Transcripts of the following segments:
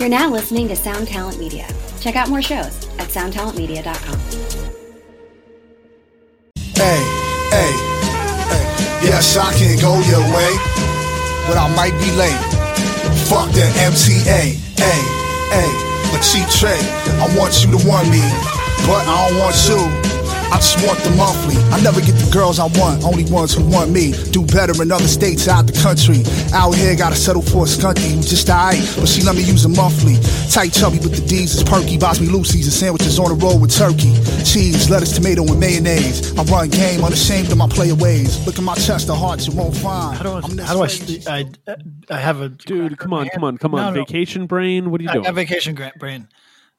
You're now listening to Sound Talent Media. Check out more shows at soundtalentmedia.com. Hey, hey, hey. Yes, I can go your way, but I might be late. Fuck the MTA. Hey, hey, a cheap trick. I want you to want me, but I don't want you. I just want the monthly. I never get the girls I want, only ones who want me. Do better in other states out the country. Out here, gotta settle for a skunky who's just alright, but she let me use a monthly. Tight chubby, but the D's is perky. Box me Lucy's and sandwiches on the road with turkey. Cheese, lettuce, tomato, and mayonnaise. I run game unashamed of my player ways. Look at my chest, the hearts you won't find. How do I? I'm this How do I? st- I, I have a Dude, come on, come on, come on. No, no. Vacation brain. What are you I doing? have vacation grant brain.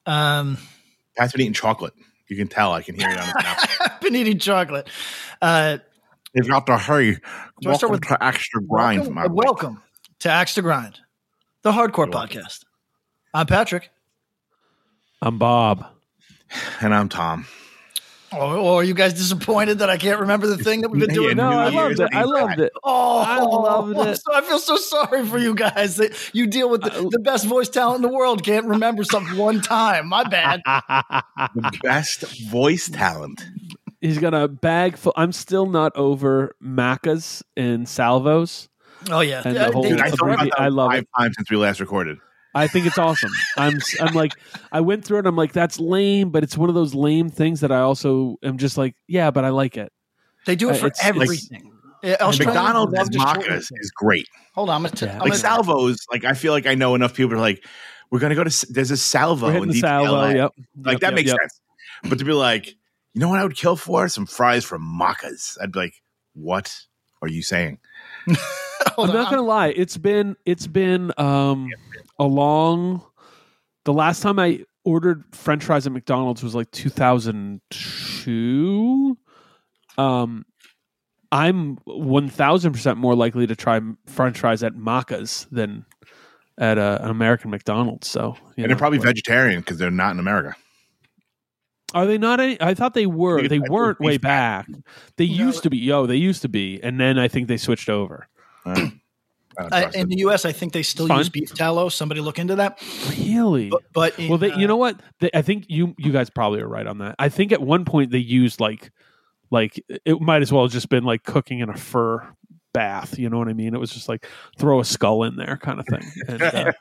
Um, Pat's been eating chocolate. You can tell. I can hear it on his mouth. I've been eating chocolate. Uh, They've got to hurry. Do Welcome with- to extra grind. welcome, my boy. welcome to Axe to Grind, the hardcore podcast. I'm Patrick. I'm Bob. And I'm Tom. Oh, oh, are you guys disappointed that I can't remember the thing that we've been Yeah, doing? No, New I Year's loved it. I loved it. Oh, I loved it. so- I feel so sorry for you guys that you deal with the, the best voice talent in the world can't remember something one time. My bad. The best voice talent. He's got a bag full. I'm still not over Maccas and salvos. Oh yeah, And Yeah, the whole- Dude, I thought about that I love five it. times since we last recorded. I think it's awesome. I'm s- I'm like I went through it. I'm like that's lame, but it's one of those lame things that I also am just like yeah, but I like it. they do it Uh, for it's- like- everything. Yeah, Australians McDonald's love is Maccas is great. Hold on, I'm gonna. T- Yeah. I'm Like gonna- salvos, like I feel like I know enough people are like, we're gonna go to there's a salvo in hitting the salvo. DTLA. Yep. Like Yep, that yep, makes yep. sense. But to be like, you know what I would kill for? Some fries from Maccas. I'd be like, what are you saying? I'm on, not gonna lie. It's been it's been um a long. The last time I ordered French fries at McDonald's was like 2002. Um, I'm 1,000 percent more likely to try French fries at Macca's than at uh, an American McDonald's. So, you and know, they're probably but- vegetarian because they're not in America. Are they not? Any, I thought they were. They weren't way back. They used to be. Yo, they used to be, and then I think they switched over. Uh, I don't I, trust in the U.S., I think they still Fine. use beef tallow. Somebody look into that. Really? But, but in, well they, uh, you know what they, i think you you guys probably are right on that i think at one point they used like like it might as well have just been like cooking in a fur bath you know what i mean it was just like throw a skull in there kind of thing and uh,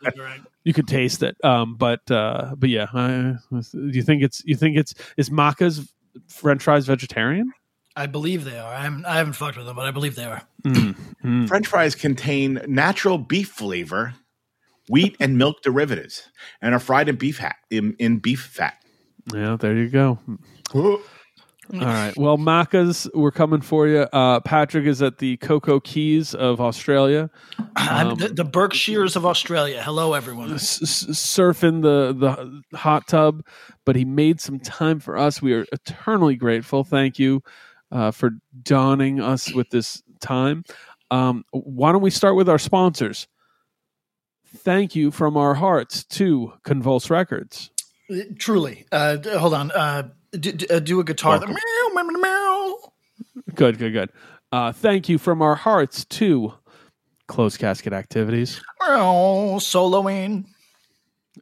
you could taste it um but uh but yeah I, do you think it's you think it's is Macca's french fries vegetarian I believe they are. I haven't, I haven't fucked with them, but I believe they are. Mm, mm. French fries contain natural beef flavor, wheat and milk derivatives, and are fried in beef hat in, in beef fat. yeah there you go all right well Macca's we're coming for you uh patrick is at the Coco keys of australia I'm Um, the, the Berkshires of Australia. Hello, everyone. s- s- surfing the the hot tub, but he made some time for us. We are eternally grateful. Thank you uh, for donning us with this time. Um, why don't we start with our sponsors? Thank you from our hearts to Convulse Records. Truly. Uh, hold on. Uh, d- d- uh, do a guitar. Meow, meow, meow. Good, good, good. Uh, thank you from our hearts to Closed Casket Activities. Soloing.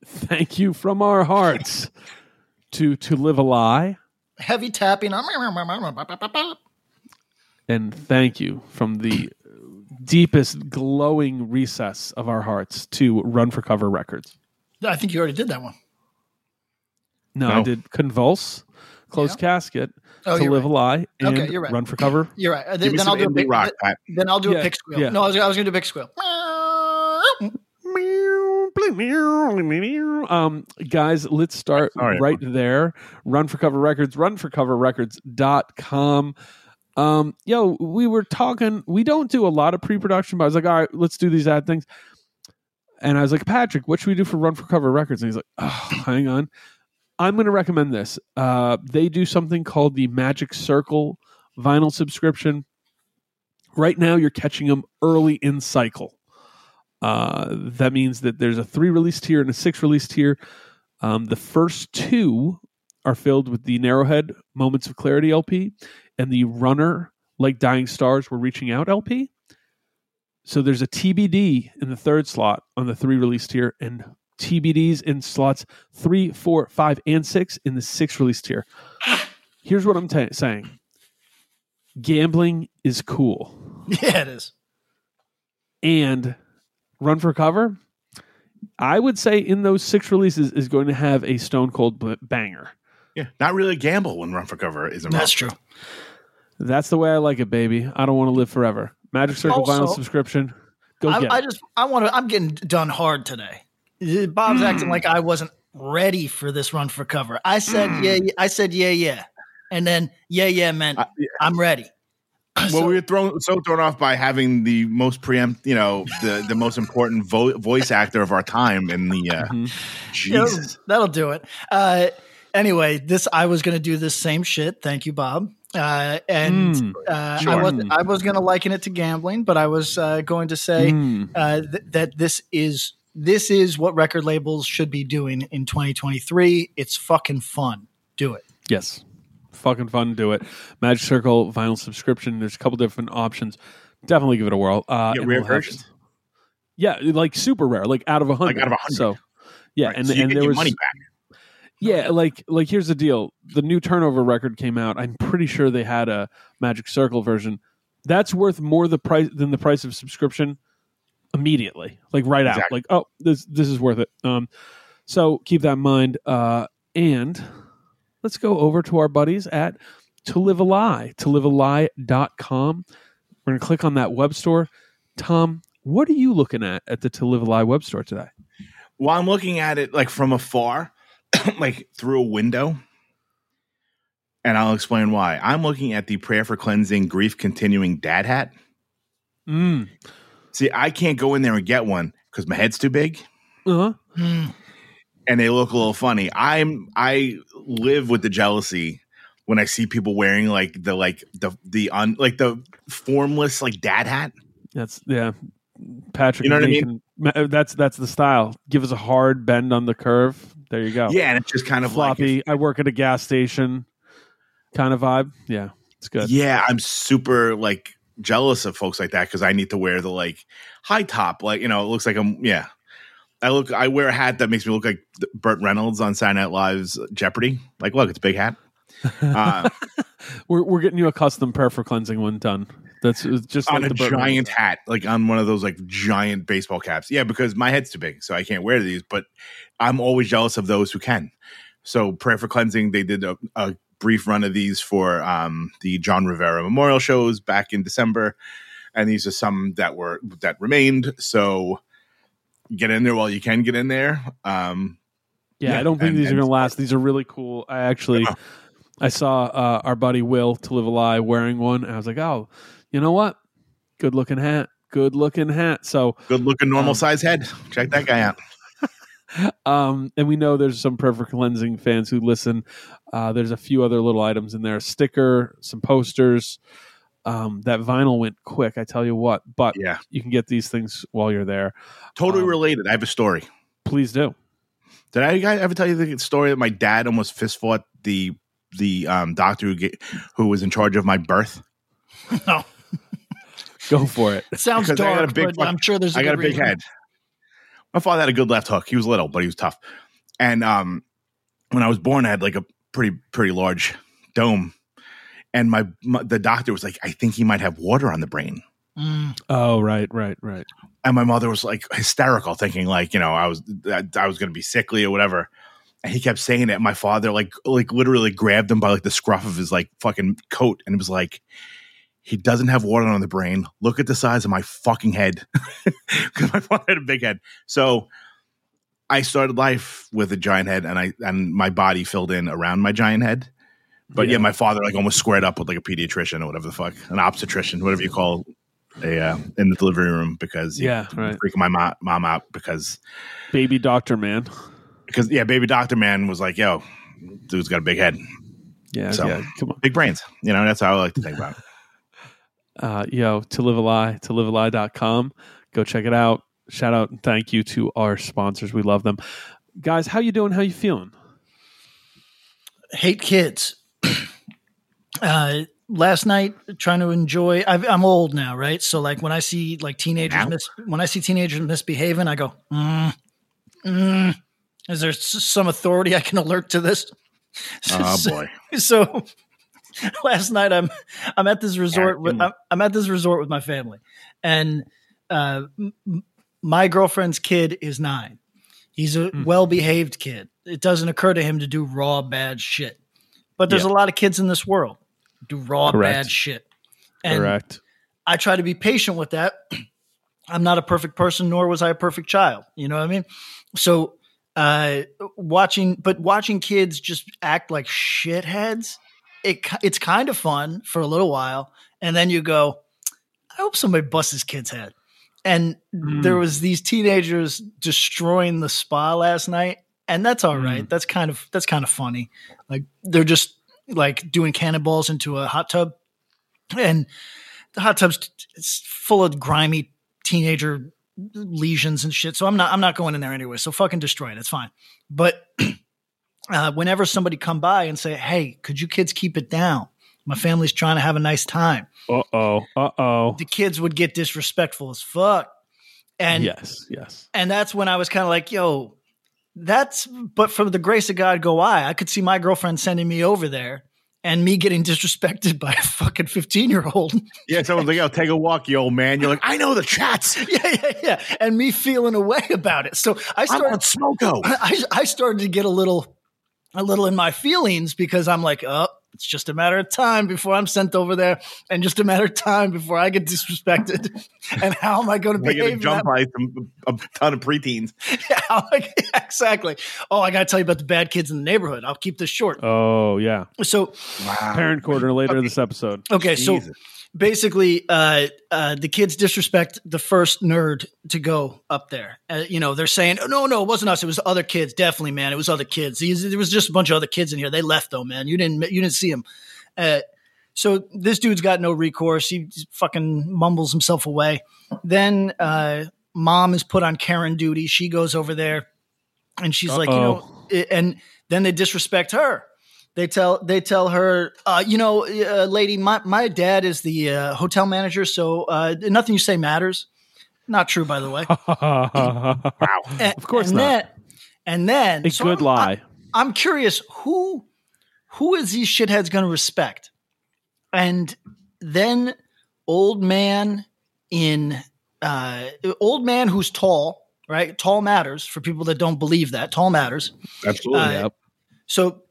Thank you from our hearts to To Live a Lie. Heavy tapping. And thank you from the deepest glowing recess of our hearts to Run for Cover Records. I think you already did that one. No, I did Convulse, Closed Casket, Oh, To Live right. a Lie, and Okay, you're right. Run for Cover. You're right. Give then, me then some I'll do a big, rock, Pat. then I'll do Yeah, a pick squeal. yeah. No, I was, I was going to do a pick squeal. Um, guys, let's start right there. Run for Cover Records, runforcoverrecords.com. Um, yo, we were talking, we don't do a lot of pre-production, but I was like, all right, let's do these ad things. And I was like, Patrick, what should we do for Run for Cover Records? And he's like, oh, hang on. I'm going to recommend this. Uh, they do something called the Magic Circle vinyl subscription. Right now, you're catching them early in cycle. Uh, that means that there's a three release tier and a six release tier. Um, the first two are filled with the Narrowhead Moments of Clarity LP and the Runnner Like Dying Stars We're Reaching Out LP. So there's a TBD in the third slot on the three release tier, and TBDs in slots three, four, five, and six in the six release tier. Here's what I'm ta saying gambling is cool. Yeah, it is. And Run for Cover, I would say in those six releases is going to have a Stone Cold b- banger. Yeah, not really a gamble when Run for Cover isn't. That's true. That's the way I like it, baby. I don't want to live forever. Magic Circle Also- vinyl subscription. Go get I, I just I want to. I'm getting done hard today. Bob's acting like I wasn't ready for this run for cover. I said yeah, yeah. I said yeah, yeah, and then yeah, yeah meant Uh, yeah. I'm ready. Well, So- we were thrown so thrown off by having the most preempt, you know, the the most important vo- voice actor of our time in the uh, Mhm. Yeah, that'll do it. Uh, anyway, this I was going to do this same shit. Thank you, Bob. Uh, and Mm, uh, I was I was going to liken it to gambling, but I was uh, going to say Mm. uh, th- that this is this is what record labels should be doing in 2023. It's fucking fun. Do it. Yes. Fucking fun to do it. Magic Circle vinyl subscription. There's a couple different options. Definitely give it a whirl. Uh, Yeah, rare we'll have- versions. Yeah, like super rare, like out of a hundred. Like out of a 100. So, yeah, Right, and so and there was money back. yeah, like like here's the deal: the new Turnover record came out. I'm pretty sure they had a Magic Circle version. That's worth more the price than the price of subscription immediately, like right out. Like, oh, this this is worth it. Um, so keep that in mind. Uh, and let's go over to our buddies at To Live a Lie, to live a lie.com. We're going to click on that web store. Tom, what are you looking at at the To Live a Lie web store today? Well, I'm looking at it like from afar, like through a window. And I'll explain why. I'm looking at the prayer for cleansing, grief continuing dad hat. Mm. See, I can't go in there and get one because my head's too big Uh-huh. And they look a little funny. I'm I live with the jealousy when I see people wearing like the like the the un like the formless like dad hat. That's yeah. Patrick, You know what I mean? ma- uh, That's that's the style. Give us a hard bend on the curve. There you go. Yeah, and it's just kind of floppy. like I work at a gas station, kind of vibe. Yeah, it's good. Yeah, I'm super like jealous of folks like that because I need to wear the like high top, like you know, it looks like I'm yeah. I look, I wear a hat that makes me look like Burt Reynolds on Saturday Night Live's Jeopardy. Like, look, it's a big hat. Uh, We're we're getting you a custom prayer for cleansing one done. That's just on like a the Burt Reynolds giant hat, like on one of those like giant baseball caps. Yeah, because my head's too big, so I can't wear these. But I'm always jealous of those who can. So, prayer for cleansing, they did a, a brief run of these for um, the John Rivera Memorial shows back in December, and these are some that were that remained. So, get in there while you can get in there. Um, Yeah, Yeah, I don't think and- these are going to last. These are really cool. I actually. I saw uh, our buddy Will to live a lie wearing one, and I was like, oh, you know what? Good looking hat. Good looking hat. So, good looking, normal Um, size head. Check that guy out. um, and we know there's some for cleansing fans who listen. Uh, there's a few other little items in there: a sticker, some posters. Um, that vinyl went quick. I tell you what, but Yeah, you can get these things while you're there. totally Um, related. I have a story. Please do. Did I guys ever tell you the story that my dad almost fist fought the the um, doctor who get, who was in charge of my birth? No, Go for it. it sounds Because I got a dark, big but fuck- I'm sure there's. I I got a big reason. head. My father had a good left hook. He was little, but he was tough. And um, when I was born, I had like a pretty pretty large dome. And my, my the doctor was like, I think he might have water on the brain. Mm. Oh, right, right, right. And my mother was like hysterical, thinking like you know I was that I was going to be sickly or whatever. And he kept saying it. My father like like literally grabbed him by like the scruff of his like fucking coat, and it was like. He doesn't have water on the brain. Look at the size of my fucking head. Because my father had a big head. So I started life with a giant head, and I and my body filled in around my giant head. But yeah, Yeah. my father like almost squared up with like a pediatrician or whatever the fuck, an obstetrician, whatever you call a uh, in the delivery room because he Yeah, right. freaking my mom, mom out because Baby doctor man. because yeah, baby doctor man was like, yo, dude's got a big head, Yeah, So- yeah. Come on. big brains. You know, that's how I like to think about it. uh, yo, to live a lie, to live a lie.com. Go check it out. Shout out and thank you to our sponsors. We love them. Guys, how you doing? How you feeling? hate kids. Uh, last night, trying to enjoy. I've, I'm old now, right? So like when I see like teenagers mis- when I see teenagers misbehaving, I go, mm, Mm, is there some authority I can alert to this? Oh So- boy. so last night I'm I'm at this resort with Mm. I'm, I'm at this resort with my family, and uh, m- my girlfriend's kid is nine. He's a Mm. well behaved kid. It doesn't occur to him to do raw bad shit. But there's Yeah. a lot of kids in this world do raw Correct. bad shit. And Correct. I try to be patient with that. I'm not a perfect person, nor was I a perfect child. You know what I mean? So, uh, watching, but watching kids just act like shitheads, it it's kind of fun for a little while, and then you go, I hope somebody busts this kid's head. And Mm. there was these teenagers destroying the spa last night, and that's all right. That's kind of that's kind of funny. Like they're just like doing cannonballs into a hot tub, and the hot tub's it's full of grimy teenager lesions and shit. So I'm not I'm not going in there anyway. So fucking destroy it. It's fine. But uh, whenever somebody come by and say, "Hey, could you kids keep it down? My family's trying to have a nice time," Uh oh. Uh oh. the kids would get disrespectful as fuck. And Yes. Yes. and that's when I was kind of like, "Yo, that's." But for the grace of God, go I. I could see my girlfriend sending me over there. And me getting disrespected by a fucking 15 year old. Yeah, someone's like, "Yo, take a walk, you old man." You're like, "I know the chats. yeah, yeah, yeah. And me feeling a way about it. So I started, Smoko." I, I started to get a little, a little in my feelings because I'm like, oh, it's just a matter of time before I'm sent over there, and just a matter of time before I get disrespected. And how am I going to We're gonna jump that- by some, a ton of preteens. Yeah, like, yeah, exactly. Oh, I got to tell you about the bad kids in the neighborhood. I'll keep this short. Oh yeah. So, Wow. Parent corner later in this episode. okay, so Jesus. Basically uh, uh, the kids disrespect the first nerd to go up there. Uh, you know, they're saying, no, no, it wasn't us. It was other kids. Definitely, man. It was other kids. These, there was just a bunch of other kids in here. They left though, man. You didn't, you didn't see them. Uh, so this dude's got no recourse. He fucking mumbles himself away. Then uh, mom is put on Karen duty. She goes over there and she's like, you know, and then they disrespect her. They tell they tell her, uh, you know, uh, lady, my, my dad is the uh, hotel manager, so uh, nothing you say matters. Not true, by the way. Wow. And- Of course and not. Then, and then A so good I'm- lie. I, am curious who who is these shitheads going to respect? And then old man in uh, old man who's tall, right? Tall matters for people that don't believe that. Tall matters. Absolutely. Uh, Yep. So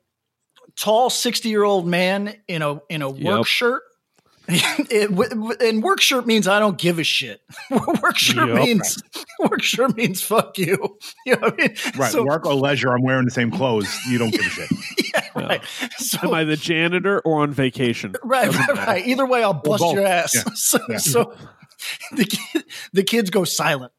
tall 60 year old man in a in a work Yep. shirt. it, w- w- and work shirt means I don't give a shit. work shirt Yep. means work shirt means fuck you. You know what I mean? right. So, Work or leisure, I'm wearing the same clothes. You don't give a shit. yeah, right. So, Am I the janitor or on vacation? right, Doesn't right, matter. right. Either way, I'll bust your ass. Yeah. So, Yeah. so the kid, the kids go silent,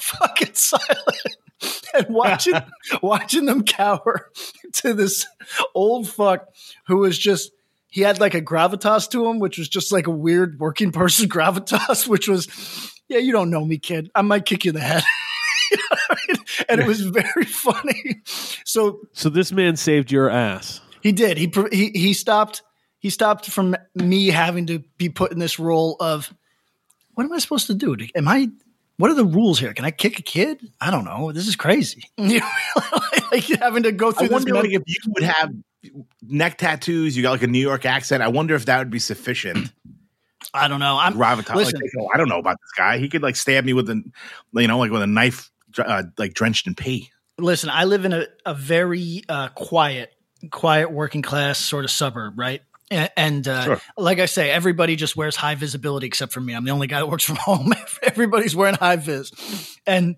fucking silent, and watching watching them cower to this old fuck who was just he had like a gravitas to him, which was just like a weird working person gravitas, which was, yeah, you don't know me, kid. I might kick you in the head. You know I mean? And it was very funny. So So this man saved your ass. he did. He he he stopped. He stopped from me having to be put in this role of what am I supposed to do? Am I? What are the rules here? Can I kick a kid? I don't know. This is crazy. You know, like having to go through this. wonder like, if you would have neck tattoos, you got like a New York accent. I wonder if that would be sufficient. I don't know. I'm. Like, listen. oh, I don't know about this guy. He could like stab me with a, you know, like with a knife, uh, like drenched in pee. listen. I live in a a very uh, quiet, quiet working class sort of suburb, right? And, and uh, Sure. like I say, everybody just wears high visibility except for me. I'm the only guy that works from home. Everybody's wearing high vis, and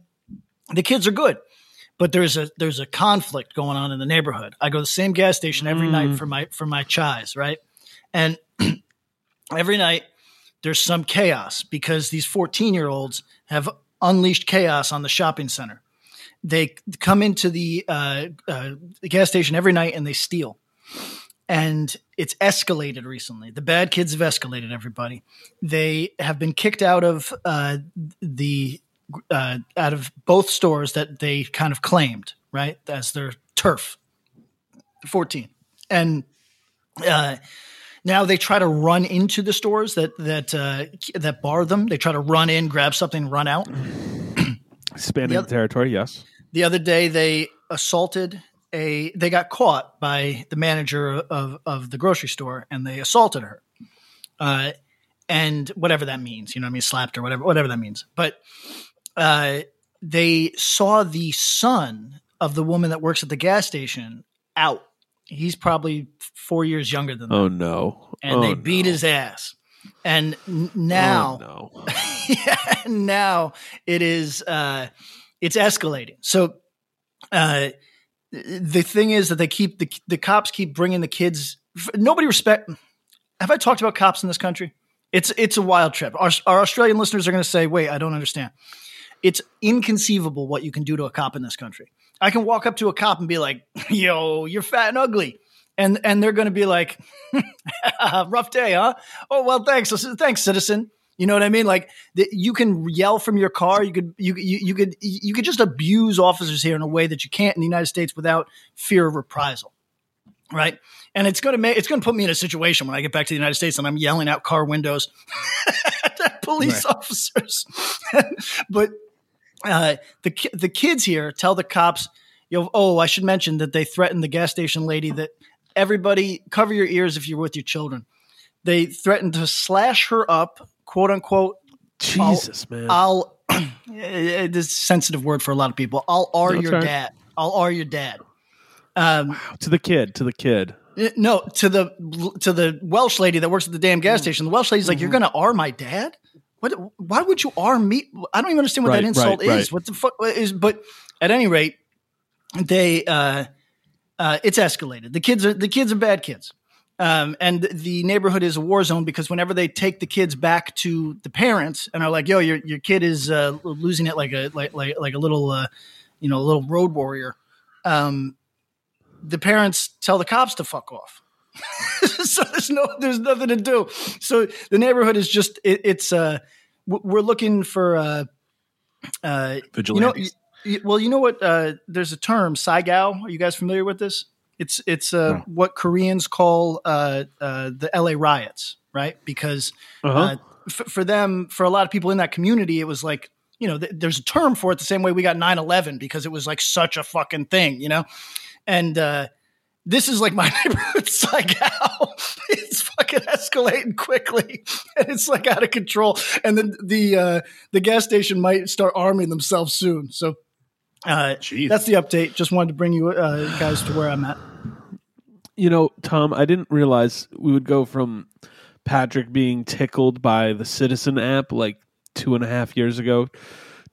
the kids are good. But there's a there's a conflict going on in the neighborhood. I go to the same gas station every night for my for my chais, right? And every night there's some chaos because these 14 year olds have unleashed chaos on the shopping center. They come into the, uh, uh, the gas station every night and they steal. And it's escalated recently. The bad kids have escalated everybody. They have been kicked out of uh, the uh, out of both stores that they kind of claimed, right, as their turf. 14. And uh, now they try to run into the stores that that uh, that bar them. They try to run in, grab something, run out. Expanding The the territory, yes. the other day they assaulted a. They got caught by the manager of of the grocery store, and they assaulted her. Uh, and whatever that means, you know, what I mean, slapped or whatever, whatever that means. But uh, they saw the son of the woman that works at the gas station out. He's probably four years younger than them, Oh no! and oh, they beat no. his ass. And now, Oh, no. yeah, now it is uh it's escalating so uh the thing is that they keep the, the cops keep bringing the kids nobody respect have i talked about cops in this country? It's it's a wild trip. Our, our australian listeners are going to say wait i don't understand. It's inconceivable what you can do to a cop in this country. I can walk up to a cop and be like yo you're fat and ugly. And and they're going to be like rough day huh? Oh well thanks thanks citizen you know what I mean? Like the, you can yell from your car. You could you, you you could you could just abuse officers here in a way that you can't in the United States without fear of reprisal, right? And it's going to make it's going to put me in a situation when I get back to the United States and I'm yelling out car windows at police officers. but uh, the the kids here tell the cops, "Yo, oh, I should mention that they threatened the gas station lady that everybody cover your ears if you're with your children." They threatened to slash her up, quote unquote. Jesus, man. I'll this is sensitive word for a lot of people. I'll R That's your right. dad. I'll R your dad. Um, to the kid, to the kid. no, to the to the Welsh lady that works at the damn Mm. gas station. The Welsh lady's like, Mm-hmm. "You're going to R my dad? What? Why would you R me? I don't even understand what Right, that insult right, right. is. What the fuck is?" But at any rate, they uh, uh, it's escalated. The kids are the kids are bad kids. Um, and the neighborhood is a war zone because whenever they take the kids back to the parents and are like, "Yo, your your kid is uh, losing it like a like like like a little uh, you know a little road warrior," um, the parents tell the cops to fuck off. so there's no there's nothing to do. So the neighborhood is just it, it's uh we're looking for uh uh you know Vigilantes. y- y- well you know what uh there's a term Sa-I-Gu. Are you guys familiar with this? It's it's uh No. what Koreans call uh uh the LA riots, right? Because Uh-huh. uh, f- for them, for a lot of people in that community, it was like, you know, th- there's a term for it the same way we got 9 11 because it was like such a fucking thing, you know? And uh, this is like my neighborhood Sa-I-Gu. it's fucking escalating quickly and it's like out of control. And then the, uh, the gas station might start arming themselves soon. So uh, Jeez. that's the update. Just wanted to bring you uh, guys to where I'm at. You know, Tom, I didn't realize we would go from Patrick being tickled by the Citizen app like two and a half years ago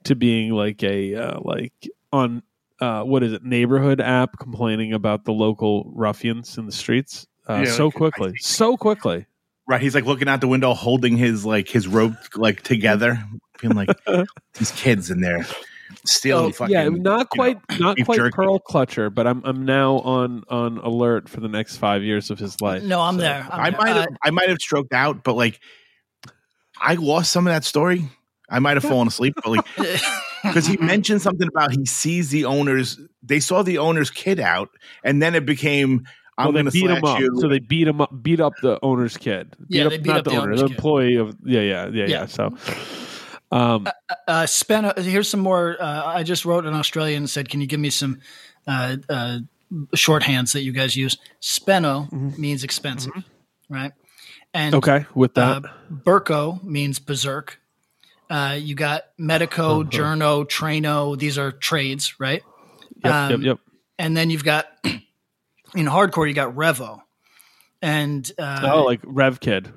to being like a uh, like on uh, what is it neighborhood app complaining about the local ruffians in the streets uh, Yeah, so like, quickly, think- so quickly. Right, he's like looking out the window, holding his like his rope like together, being like these kids in there stealing. Oh, fucking, yeah, not you know, quite, not quite jerky. pearl clutcher, but I'm I'm now on on alert for the next five years of his life. No, I'm So- there. I'm I there. might Uh, have I might have stroked out, but like I lost some of that story. I might have fallen asleep, but like because he mentioned something about he sees the owners. They saw the owner's kid out, and then it became I'm well, they going to beat him up. you. So they beat him up, beat up the owner's kid. Yeah, up, they beat not up the the owner, owner's the kid. employee of. Yeah, yeah, yeah, yeah. Yeah. So, um, uh, Spen, here's some more. Uh, I just wrote an Australian and said, "Can you give me some uh, uh, shorthands that you guys use?" Speno means expensive, right? And okay, with that, uh, Burko means berserk. Uh, you got medico, journo, traino. These are trades, right? yep, um, yep, yep. And then you've got in hardcore, you got revo, and uh, oh, like Rev Kid.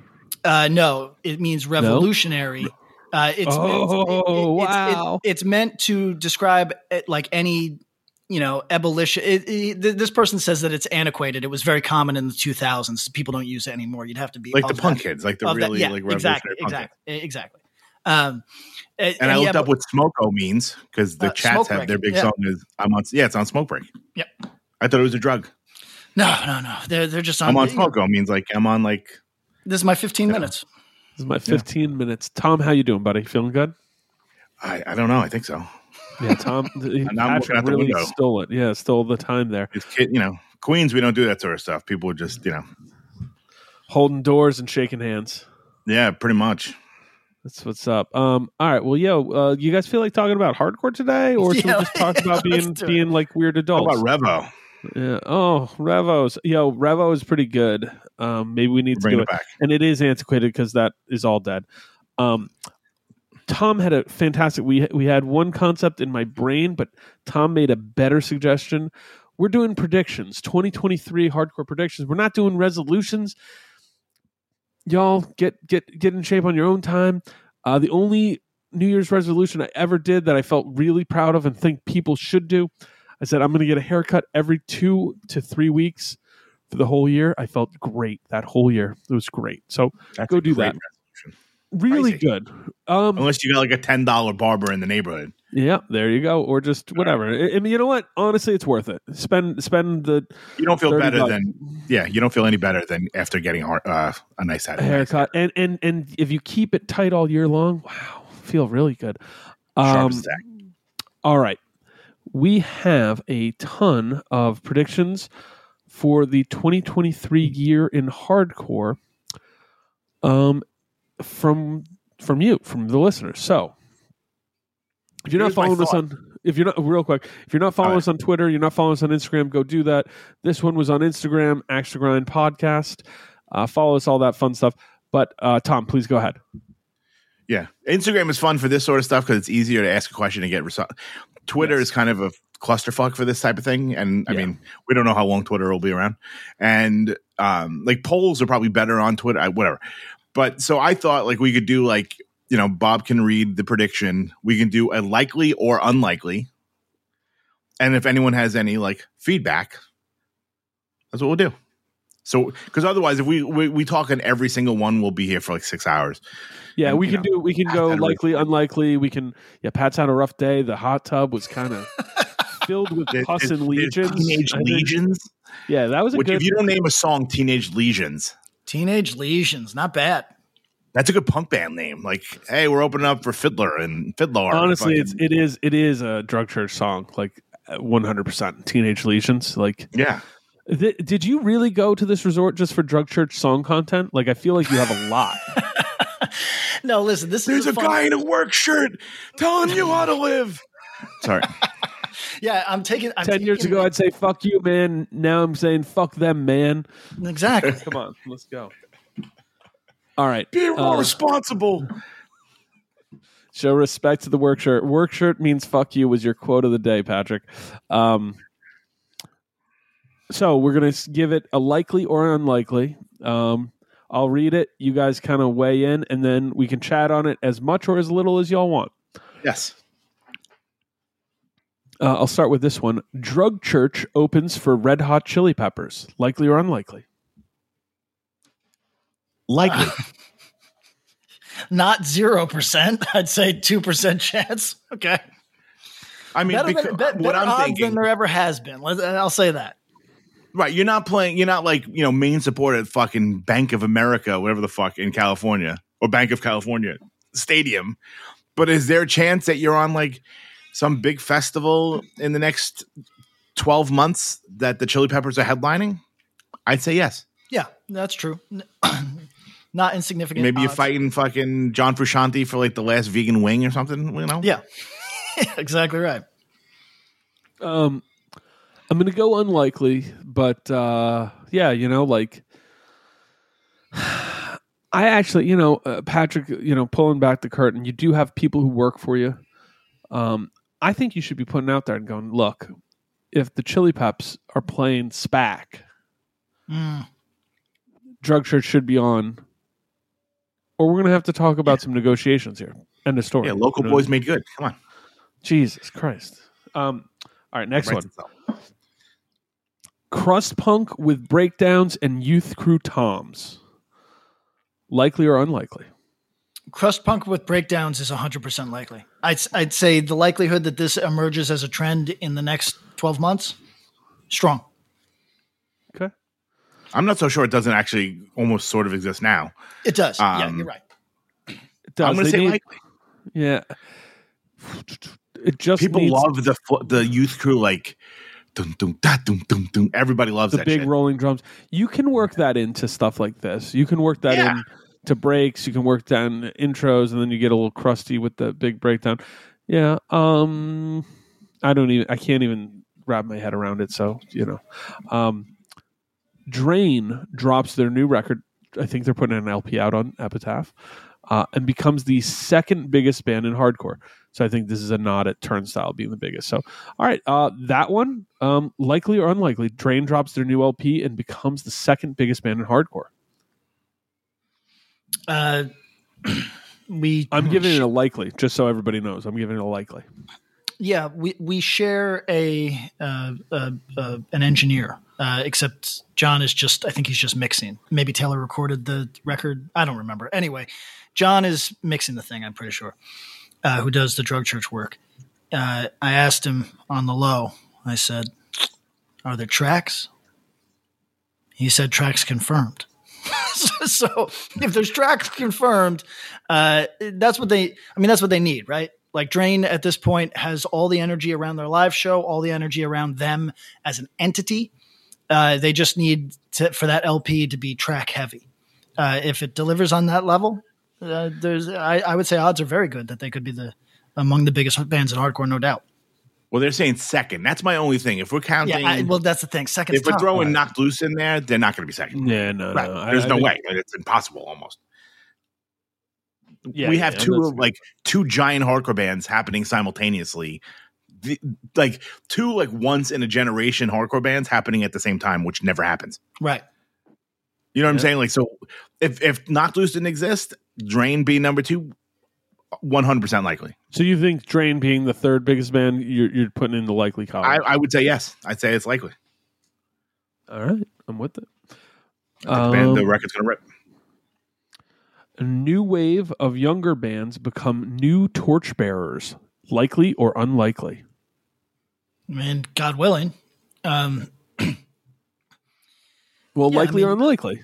Uh, no, it means revolutionary. Uh, it's Oh, it's- wow. it's meant to describe it like any you know abolition. It, it, th- this person says that it's antiquated. It was very common in the 2000s. People don't use it anymore. You'd have to be like the punk that- kids, like the of that- really yeah, like exactly, revolutionary punk kids. exactly, exactly. Um, and, And I looked yeah, up what smoko means because the Uh, chats have break, their big yeah. song is I'm on yeah, it's on smoke break. Yep. I thought it was a drug. No, no, no. They're they're just on. I'm on smoko means like I'm on like This is my 15 minutes. This is my 15 minutes. Tom, how you doing, buddy? Feeling good? I, I don't know, I think so. Yeah, Tom. he- And I'm looking Patrick really stole it. Yeah, stole the time there. It's kid, you know, Queens we don't do that sort of stuff. People just, you know, Holding doors and shaking hands. yeah, pretty much. That's what's up. Um, all right. Well, yo, uh, you guys feel like talking about hardcore today, or should Yeah, we just talk about being let's do it. being like weird How adults? about Revo? Yeah. Oh, Revo's. Yo, Revo is pretty good. Um, maybe we need to Bring do it it. back. And it is antiquated because that is all dead. Um, Tom had a fantastic. We we had one concept in my brain, but Tom made a better suggestion. We're doing predictions, 2023 hardcore predictions. We're not doing resolutions. Y'all get get get in shape on your own time. Uh, the only New Year's resolution I ever did that I felt really proud of and think people should do. I said I'm going to get a haircut every two to three weeks for the whole year. I felt great that whole year. It was great. So That's Go do that. resolution. really Crazy. good. Um, Unless you got like a ten dollar barber in the neighborhood. yeah, there you go. Or just whatever. I, I mean, you know what? Honestly, it's worth it. Spend spend the You don't feel better bucks. than yeah. You don't feel any better than after getting a, uh, a nice head. haircut, and and and if you keep it tight all year long, wow, feel really good. Um. All right. We have a ton of predictions for the 2023 year in hardcore um, from from you, from the listeners. So if you're Here's not following us on if you're not real quick, if you're not following All us on Twitter, you're not following us on Instagram, go do that. This one was on Instagram, Axe Grind Podcast. Uh, follow us, all that fun stuff. But uh, Tom, please go ahead. Yeah, Instagram is fun for this sort of stuff because it's easier to ask a question and get results. Twitter Yes. is kind of a clusterfuck for this type of thing, and I Yeah. mean, we don't know how long Twitter will be around, and um, like polls are probably better on Twitter, I- whatever. But so I thought like we could do like you know Bob can read the prediction, we can do a likely or unlikely, and if anyone has any like feedback, that's what we'll do. So, because otherwise, if we, we we talk on every single one, we'll be here for like six hours. Yeah, And, we can know, do. We can go had a likely, unlikely. We can. Yeah, Pat's had a rough day. The hot tub was kind of filled with There- pus there's- and legions. Teenage I think. legions. Yeah, that was a Which, good. if you don't name a song, Teenage Legions, Teenage legions, not bad. that's a good punk band name. Like, hey, we're opening up for Fiddler and Fiddler. honestly, it's it is it is a drug church song. Like uh, one hundred percent. Teenage legions. Like, yeah. Th- did you really go to this resort just for drug church song content? Like, I feel like you have a lot. No, listen, this There's is a fun- guy in a work shirt telling you how to live. Sorry. Yeah, I'm taking. I'm Ten years taking- ago, I'd say "fuck you, man." Now I'm saying "fuck them, man." exactly. Come on, let's go. All right, Be more uh, responsible. Show respect to the work shirt. Work shirt means fuck you was your quote of the day, Patrick. Um, so we're gonna give it a likely or unlikely. Um, I'll read it. You guys kind of weigh in, and then we can chat on it as much or as little as y'all want. Yes. Uh, I'll start with this one. Drug Church opens for Red Hot Chili Peppers. Likely or unlikely? Likely. Not zero percent. I'd say two percent chance. Okay. I mean, better because, than, bet- what better I'm odds thinking, than there ever has been. I'll say that. Right? You're not playing. You're not like you know main support at fucking Bank of America, whatever the fuck in California or Bank of California Stadium. But is there a chance that you're on like some big festival in the next twelve months that the Chili Peppers are headlining? I'd say yes. Yeah, that's true. Not insignificant. Maybe you're fighting fucking John Frusciante for like the last vegan wing or something. You know? Yeah, exactly right. Um, I'm going to go unlikely, but uh, yeah, you know, like I actually, you know, uh, Patrick, you know, pulling back the curtain, you do have people who work for you. Um, I think you should be putting out there and going, look, if the Chili Peps are playing SPAC, Mm. Drug Church should be on, or we're going to have to talk about some negotiations here. End of story. Yeah, local You know? boys made good. Come on. Jesus Christ. Um, all right, next one. itself. Crust punk with breakdowns and youth crew toms. Likely or unlikely? Crust punk with breakdowns is 100% likely. I'd, I'd say the likelihood that this emerges as a trend in the next 12 months, strong. Okay. I'm not so sure it doesn't actually almost sort of exist now. It does. yeah, Um, you're right. It does. I'm going to say need- likely. yeah. It just People needs love the the youth crew like dun dun da dun dun dun. Everybody loves the that big shit. rolling drums. You can work that into stuff like this. You can work that Yeah. in to breaks. You can work down intros, and then you get a little crusty with the big breakdown. Yeah. Um, I don't even. I can't even wrap my head around it. So you know, um, Drain drops their new record. I think they're putting an LP out on Epitaph, uh, and becomes the second biggest band in hardcore. So I think this is a nod at Turnstile being the biggest. So all right, uh, that one, um, likely or unlikely, Drain drops their new LP and becomes the second biggest band in hardcore. Uh, we I'm giving it a likely, just so everybody knows. I'm giving it a likely. yeah we we share a uh, uh, uh, an engineer uh, except john is just i think he's just mixing maybe taylor recorded the record i don't remember anyway john is mixing the thing i'm pretty sure uh, who does the drug church work uh, i asked him on the low i said are there tracks he said tracks confirmed so if there's tracks confirmed uh, that's what they i mean that's what they need right like Drain at this point has all the energy around their live show, all the energy around them as an entity. Uh, they just need to, for that LP to be track heavy. Uh, if it delivers on that level, uh, there's I, I would say odds are very good that they could be the among the biggest bands in hardcore, no doubt. Well, they're saying second. That's my only thing. If we're counting, Yeah, I, well, that's the thing. Second, if we're throwing knocked loose in there, they're not going to be second. Yeah, no, Right. no. There's I no think- way. It's impossible almost. Yeah, we have yeah, two of like two giant hardcore bands happening simultaneously. The, like two like once in a generation hardcore bands happening at the same time, which never happens. right. You know what I'm saying? Like so if if Knocked Loose didn't exist, Drain being number two, 100 percent likely. So you think Drain being the third biggest band, you're, you're putting in the likely column? I, I would say yes. I'd say it's likely. All right, I'm with it. I think the, band, the Um, record's gonna rip. A new wave of younger bands become new torchbearers. Likely or unlikely? And God willing. Um, Well, Yeah, I likely or unlikely.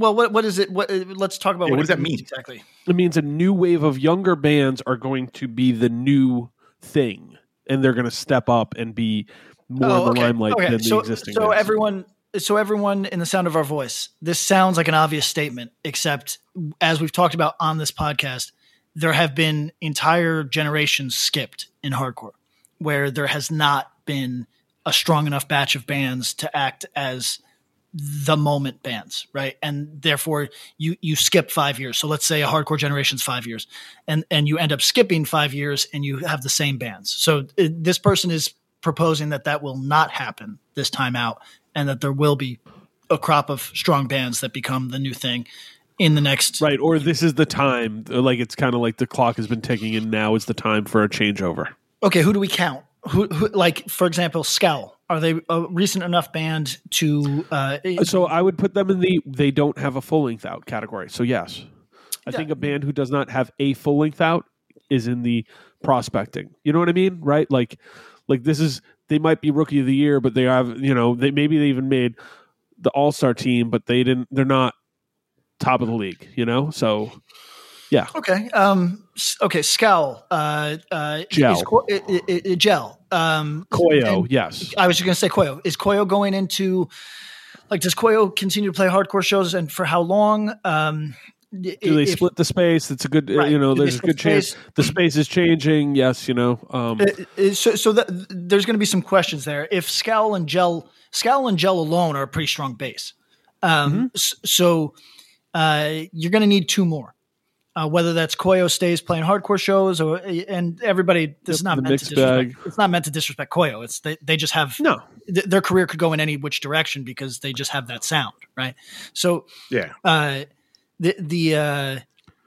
Well, what what is it? What, uh, let's talk about Yeah, what, what does that mean? exactly. It means a new wave of younger bands are going to be the new thing, and they're going to step up and be more Oh, in the limelight than the existing. So bands. everyone, so everyone in the sound of our voice, this sounds like an obvious statement, except as we've talked about on this podcast, there have been entire generations skipped in hardcore, where there has not been a strong enough batch of bands to act as the moment bands, right? And therefore you you skip five years. So let's say a hardcore generation's five years, and and you end up skipping five years, and you have the same bands. So it, this person is proposing that that will not happen this time out, and that there will be a crop of strong bands that become the new thing in the next. right, or this is the time. Like it's kind of like the clock has been ticking, and now is the time for a changeover. Okay, who do we count? Who, who like for example, Scowl? Are they a recent enough band to? Uh, So I would put them in the they don't have a full length out category. So yes, I Yeah. think a band who does not have a full length out is in the prospecting. You know what I mean, right? Like, like this is they might be rookie of the year, but they have you know they maybe they even made the all star team, but they didn't. They're not top of the league. You know, so yeah. Okay. Um. Okay. Scowl. Uh. Uh. Gel. Is, Ko- i- i- i- gel. Um. Koyo, yes, I was just gonna say Koyo. Is Koyo going into like? Does Koyo continue to play hardcore shows, and for how long? Um. do they split the space? It's a good, uh, Right. you know, there's a good chance space? the space is changing. Yes, you know, um, Uh, so, so that, there's going to be some questions there. If Scowl and Gel, Scowl and Gel alone are a pretty strong base. Um, Mm-hmm. so uh, you're going to need two more. Uh, whether that's Koyo stays playing hardcore shows, or and everybody, this is not the meant to disrespect. bag. It's not meant to disrespect Koyo. It's they, they just have no, th- their career could go in any which direction because they just have that sound, right? So Yeah. uh, the the uh,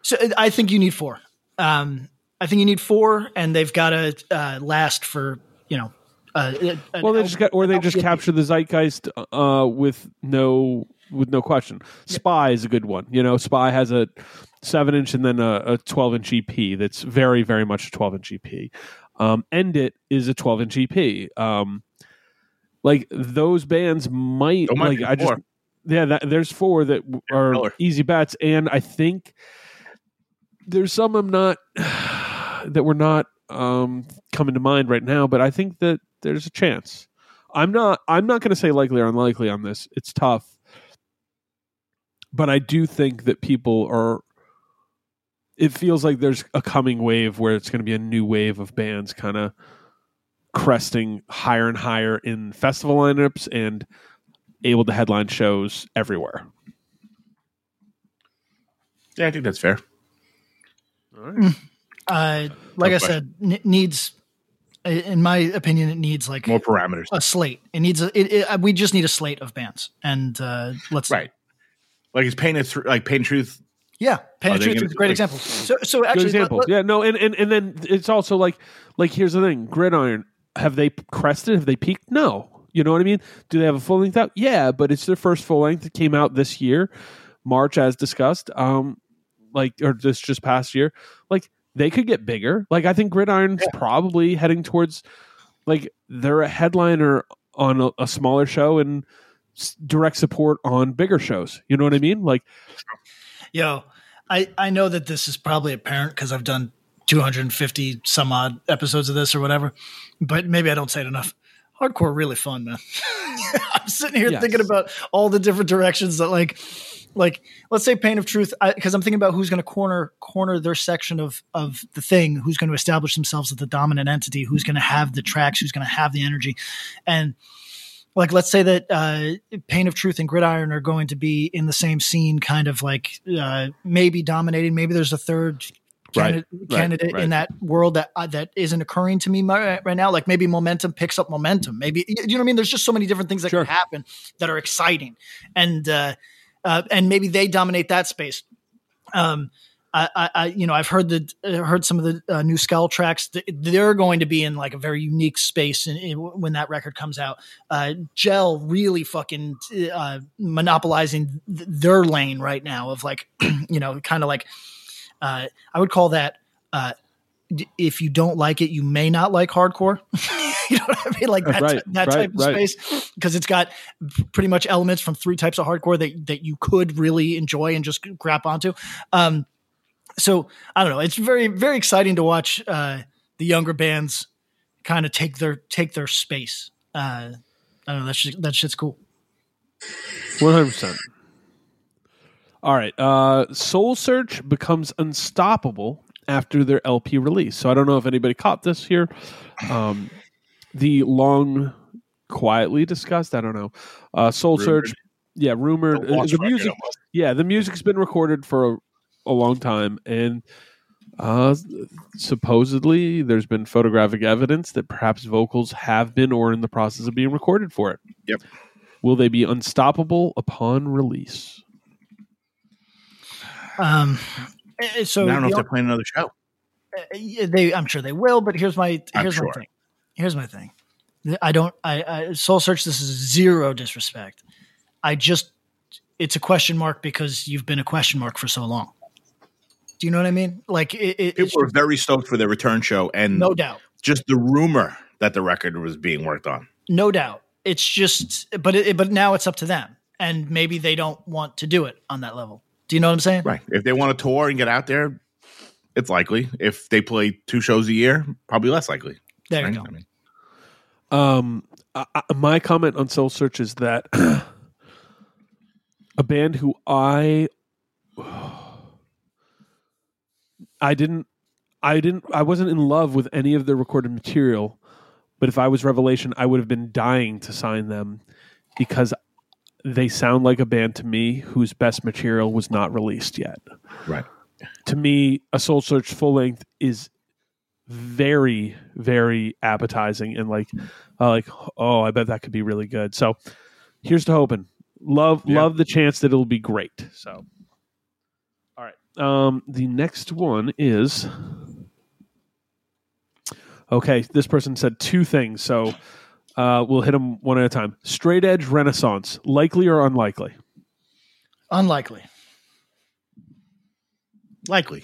so I think you need four. Um, I think you need four, and they've got to uh, last for you know. Uh, well, they just got, or they just capture the zeitgeist uh, with no with no question. Spy is a good one. You know, Spy has a seven inch and then a, a twelve inch EP. That's very very much a twelve inch EP. Um, End it is a twelve inch EP. Um, like those bands might There might like I just four. yeah. That, there's four that w- are killer. easy bets, and I think there's some I'm not that were not um, coming to mind right now, but I think that there's a chance. I'm not. I'm not going to say likely or unlikely on this. It's tough. But I do think that people are. It feels like there's a coming wave where it's going to be a new wave of bands kind of cresting higher and higher in festival lineups and able to headline shows everywhere. Yeah, I think that's fair. Uh, like No I said, n- needs, in my opinion, it needs like More parameters. a slate. It needs a. It, it, we just need a slate of bands, and uh, let's Right. Like it's painted through like pain truth. Yeah, Pain Are and they Truth is a great like- example. So, so Good actually, example. let- let- yeah, no, and, and and then it's also like like here's the thing: Gridiron have they crested? Have they peaked? No. You know what I mean? Do they have a full length out? Yeah, but it's their first full length. that came out this year, March, as discussed. Um, like or this just past year. Like they could get bigger. Like I think Gridiron's probably heading towards like they're a headliner on a, a smaller show and s- direct support on bigger shows. You know what I mean? Like Yo, I, I know that this is probably apparent because I've done 250 some odd episodes of this or whatever, but maybe I don't say it enough. Hardcore really fun, man. I'm sitting here Yes. thinking about all the different directions that like like let's say pain of truth because i'm thinking about who's going to corner corner their section of of the thing who's going to establish themselves as the dominant entity who's going to have the tracks who's going to have the energy and like let's say that uh, pain of truth and gridiron are going to be in the same scene kind of like uh, maybe dominating. Maybe there's a third Right, candidate, right, candidate right. in that world that uh, that isn't occurring to me right now. Like maybe momentum picks up momentum. Maybe you know what i mean? There's just so many different things that Sure. can happen that are exciting. And uh, uh, and maybe they dominate that space. Um I, I, you know, I've heard the uh, heard some of the uh, new Skull tracks. They're going to be in like a very unique space in, in, when that record comes out. Uh, Gel really fucking uh, monopolizing th- their lane right now of like, you know, kind of like uh, I would call that. Uh, d- if you don't like it, you may not like hardcore. you know what I mean? Like that, Right, that right, type of right. space because it's got pretty much elements from three types of hardcore that that you could really enjoy and just grab onto. Um, so I don't know. It's very very exciting to watch uh, the younger bands kind of take their take their space. Uh, I don't know. That's shit, that shit's cool. One hundred percent. All right. Uh, Soul Search becomes unstoppable after their LP release. So I don't know if anybody caught this here. Um, the long, quietly discussed. I don't know. Uh, Soul Rumored. Search. Yeah, rumored. The The music. Yeah, the music's been recorded for a, a long time, and uh, supposedly there's been photographic evidence that perhaps vocals have been or in the process of being recorded for it. Yep. Will they be unstoppable upon release? Um, eh, so I don't know if they're playing another show. They i'm sure they will but here's my I'm here's my thing here's my thing i don't i, I soul search this is zero disrespect i just it's a question mark because you've been a question mark for so long do you know what i mean like it, it, People it's were very stoked for their return show, and no doubt just the rumor that the record was being worked on. no doubt it's just but it, but now it's up to them and maybe they don't want to do it on that level do you know what i'm saying Right. If they want to tour and get out there, it's likely. If they play two shows a year, probably less likely. there you go I mean, Um, I, I- my comment on Soul Search is that a band who I I didn't I didn't I wasn't in love with any of their recorded material, but if I was Revelation, I would have been dying to sign them because they sound like a band to me whose best material was not released yet right. to me, a Soul Search full length is very, very appetizing and like, uh, like, oh, I bet that could be really good. So here's to hoping. Love, Yeah. love the chance that it'll be great. So. Um, the next one is okay. This person said two things, so uh, we'll hit them one at a time. Straight Edge Renaissance, likely or unlikely? unlikely Likely.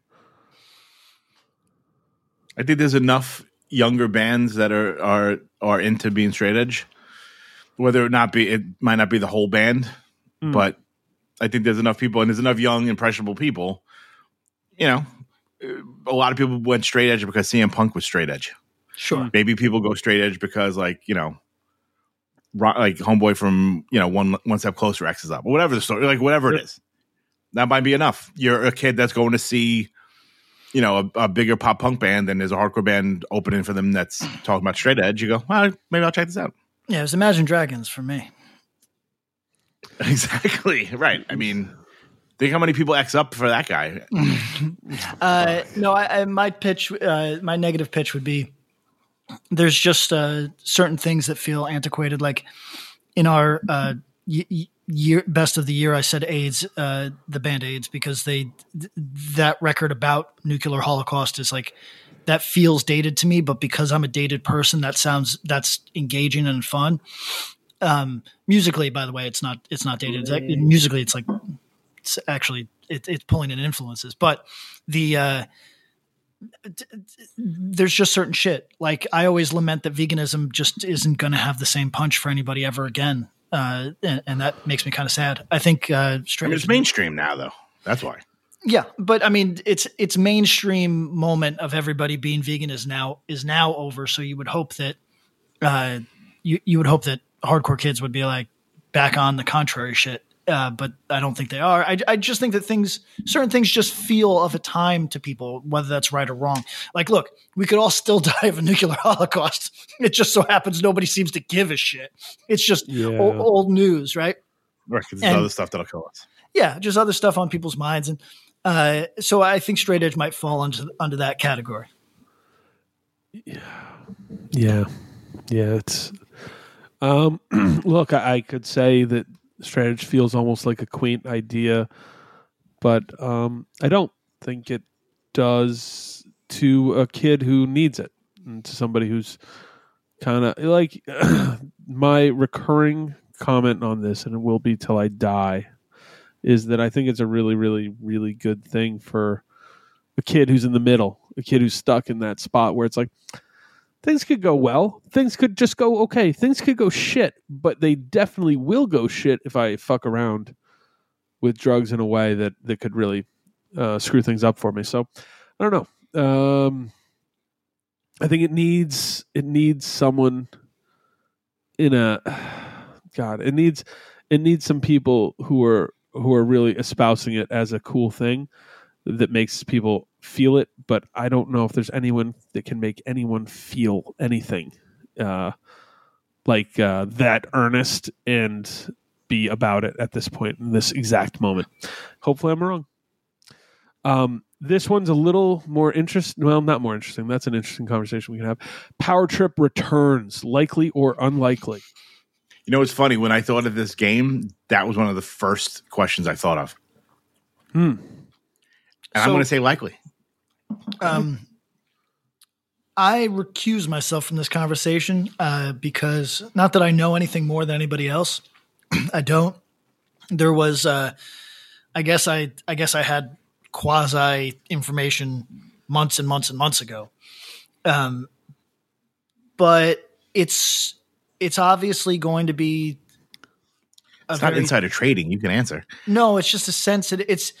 I think there's enough younger bands that are are are into being straight edge. Whether it not be it might not be the whole band, Mm. but I think there's enough people and there's enough young impressionable people. You know, a lot of people went straight edge because CM Punk was straight edge. Sure. Maybe people go straight edge because like you know, like homeboy from you know one one step closer X is up or whatever the story like whatever it is. That might be enough. You're a kid that's going to see, you know, a, a bigger pop punk band, and there's a hardcore band opening for them that's talking about straight edge. You go, well, maybe I'll check this out. Yeah, it was Imagine Dragons for me. exactly right. I mean, think how many people X up for that guy. Uh, no, I, I, my pitch, uh, my negative pitch would be there's just uh, certain things that feel antiquated. Like in our uh, y- y- year best of the year, I said AIDS, uh, the band AIDS, because they th- that record about nuclear holocaust is like that feels dated to me. But because I'm a dated person, that sounds that's engaging and fun. Um, musically, by the way, it's not it's not dated. It's, musically, it's like it's actually it, it's pulling in influences, but the uh, there's just certain shit. Like I always lament that veganism just isn't going to have the same punch for anybody ever again, uh, and, and that makes me kind of sad. I think uh, it's mainstream now, though. That's why. yeah, but I mean, it's it's mainstream moment of everybody being vegan is now is now over. So you would hope that uh, you you would hope that hardcore kids would be like back on the contrary shit. Uh, but I don't think they are. I, I just think that things, certain things, just feel of a time to people, whether that's right or wrong. Like, look, we could all still die of a nuclear holocaust. It just so happens nobody seems to give a shit. It's just Yeah. old, old news, right? Right, there's And- other stuff that'll kill us. yeah, just other stuff on people's minds, and uh, so I think straight edge might fall under under that category. Yeah, yeah. It's um, look, I, I could say that straight edge feels almost like a quaint idea, but um, I don't think it does to a kid who needs it, and to somebody who's kind of like my recurring comment on this, and it will be till I die, is that I think it's a really, really, really good thing for a kid who's in the middle, a kid who's stuck in that spot where it's like things could go well. Things could just go okay. Things could go shit, but they definitely will go shit if I fuck around with drugs in a way that that could really uh, screw things up for me. So I don't know. Um, I think it needs it needs someone in a God. It needs it needs some people who are who are really espousing it as a cool thing that makes people feel it, but I don't know if there's anyone that can make anyone feel anything uh, like uh, that earnest and be about it at this point in this exact moment. Hopefully, I'm wrong. Um, this one's a little more interesting. Well, not more interesting. That's an interesting conversation we can have. Power Trip returns, likely or unlikely. You know, what's funny when I thought of this game. That was one of the first questions I thought of, Hmm. And I'm going to say likely. Um, I recuse myself from this conversation uh, because not that I know anything more than anybody else. I don't. There was, uh, I guess I, I guess I had quasi information months and months and months ago. Um, but it's it's obviously going to be. It's not very- insider trading. You can answer. no, it's just a sense that it's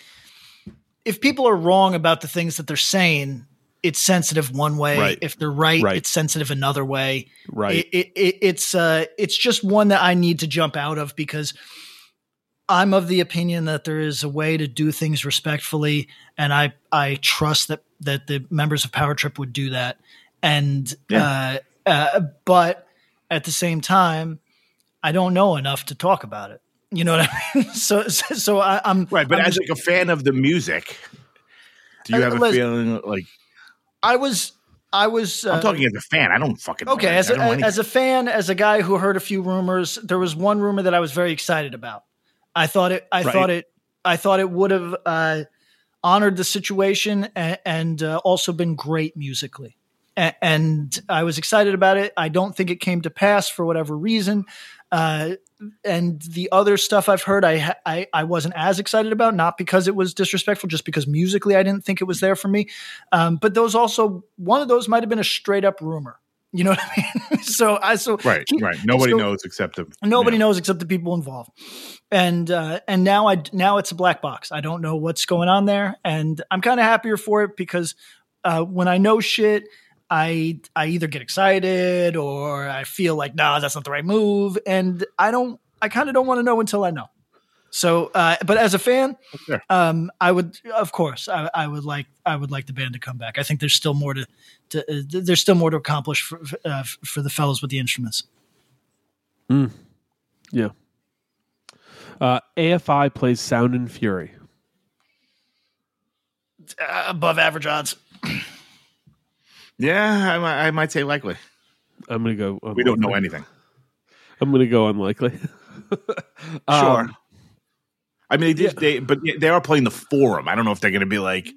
if people are wrong about the things that they're saying, it's sensitive one way. Right. If they're right, Right. it's sensitive another way. Right. It, it, it, it's uh, it's just one that I need to jump out of because I'm of the opinion that there is a way to do things respectfully, and I I trust that that the members of Power Trip would do that. And uh, uh, but at the same time, I don't know enough to talk about it. You know what I mean? So so, so I, I'm Right, but I'm as just- like a fan of the music, do you Uh, have a feeling like I was I was uh, I'm talking as a fan. I don't fucking. okay as I a, don't know as a fan as a I as don't know a, as a fan as a guy who heard a few rumors there was one rumor that I was very excited about I thought it I Right. thought it I thought it would have uh, honored the situation and, and uh, also been great musically A- and I was excited about it I don't think it came to pass for whatever reason uh, and the other stuff I've heard, I, I I wasn't as excited about, not because it was disrespectful, just because musically I didn't think it was there for me. Um, but those also, one of those might have been a straight up rumor. You know what I mean? so I so right, right. Nobody so- knows except the Nobody yeah. knows except the people involved, and uh, and now I now it's a black box. I don't know what's going on there, and I'm kind of happier for it because uh, when I know shit, I I either get excited or I feel like nah, that's not the right move, and I don't. I kind of don't want to know until I know. So, uh, but as a fan, Sure. um, I would, of course, I, I would like, I would like the band to come back. I think there's still more to, to uh, there's still more to accomplish for uh, for the fellows with the instruments. Yeah. Uh, AFI plays Sound and Fury. Uh, above average odds. Yeah, I, might- I might say likely. I'm gonna go. We don't know anything. I'm gonna go unlikely. Sure. Um, I mean, they, did, they but they are playing the forum. I don't know if they're going to be like,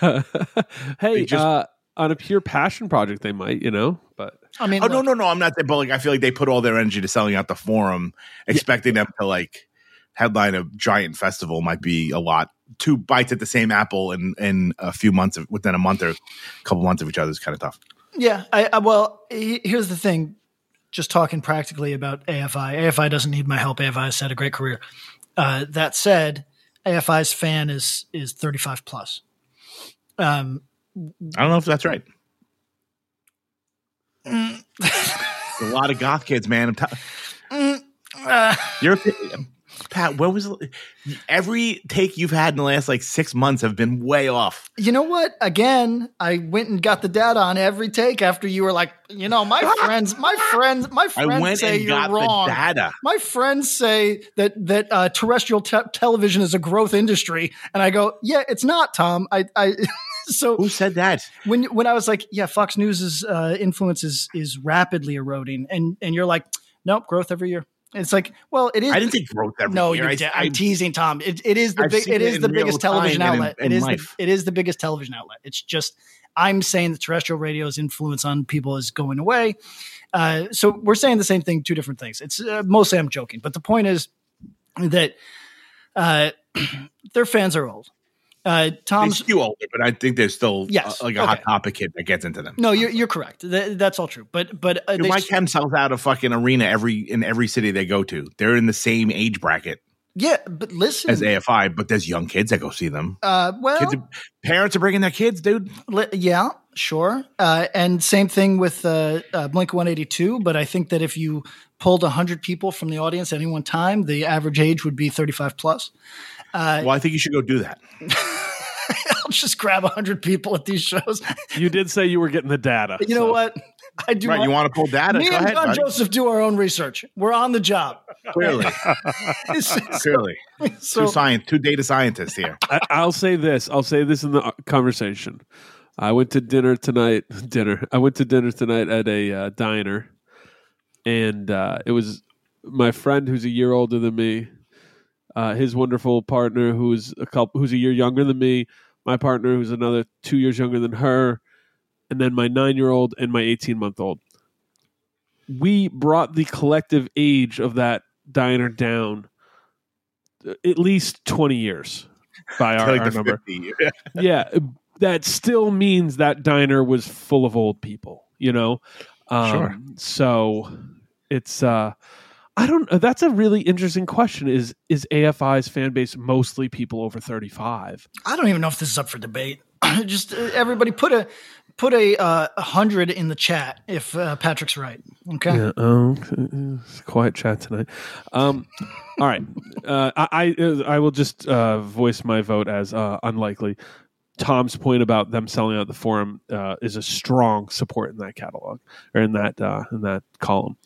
hey, just- uh, on a pure passion project, they might, you know, but I mean, oh no, look, no, no. I'm not. That but like, I feel like they put all their energy to selling out the forum, expecting them to like headline a giant festival might be a lot. Two bites at the same apple in in a few months of within a month or a couple months of each other is kind of tough. Yeah, I, I well, he- here's the thing. Just talking practically about AFI. AFI doesn't need my help. AFI has had a great career. Uh, that said, AFI's fan is is 35 plus. Um, I don't know if that's right. a lot of goth kids, man. T- uh, You're Pat. When was every take you've had in the last like six months have been way off? you know what? Again, I went and got the data on every take after you were like, you know, my friends, my friends, my I friends went say and you're got wrong. the data. My friends say that that uh, terrestrial te- television is a growth industry, and I go, yeah, it's not, Tom. I, I so Who said that? when when I was like, yeah, Fox News's uh, influence is is rapidly eroding, and and you're like, nope, growth every year. It's like, well, it is. I didn't think growth every no, year. I- de- I'm teasing Tom. It, it is the I've big. It it is the biggest television and in- outlet. in it is the, it is the biggest television outlet. It's just I'm saying the terrestrial radio's influence on people is going away. Uh, so we're saying the same thing, two different things. It's uh, mostly I'm joking, but the point is that uh, their fans are old. Uh, they Tom's skew older, but I think there's still Yes, uh, like a hot topic hit that gets into them. no, you're you're correct. Th- that's all true. But but uh, Dude, they, My Chem sells out a fucking arena every in every city they go to. They're in the same age bracket yeah, but listen, as AFI, but there's young kids that go see them. uh, well, Kids, are- parents are bringing their kids, dude. Li- Yeah, sure. Uh, and same thing with uh, uh, Blink 182. But I think that if you pulled 100 people from the audience at any one time, the average age would be 35 plus. Uh, Well, I think you should go do that. I'll just grab 100 people at these shows. you did say you were getting the data. you know so- what? I do. Right? want- You want to pull data? me Go and ahead, John buddy. Joseph do our own research. We're on the job. Clearly, clearly, so, two science, two data scientists here. I, I'll say this. I'll say this in the uh, conversation. I went to dinner tonight. Dinner. I went to dinner tonight at a uh, diner, and uh, it was my friend who's a year older than me, uh, his wonderful partner who's a couple who's a year younger than me, my partner who's another two years younger than her, and then my nine year old and my eighteen month old. We brought the collective age of that diner down uh, at least twenty years by our, like our number 50. yeah, that still means that diner was full of old people, you know? Um, Sure. So it's, uh, I don't, uh, that's a really interesting question. Is, is AFI's fan base mostly people over 35? I don't even know if this is up for debate. just uh, everybody put a put a uh, hundred in the chat if uh, Patrick's right. Okay. Yeah. Oh. It's quiet chat tonight. Um, all right. Uh, I, I, uh, I will just, uh, voice my vote as, uh, unlikely. Tom's point about them selling out the forum uh, is a strong support in that catalog or in that uh, in that column.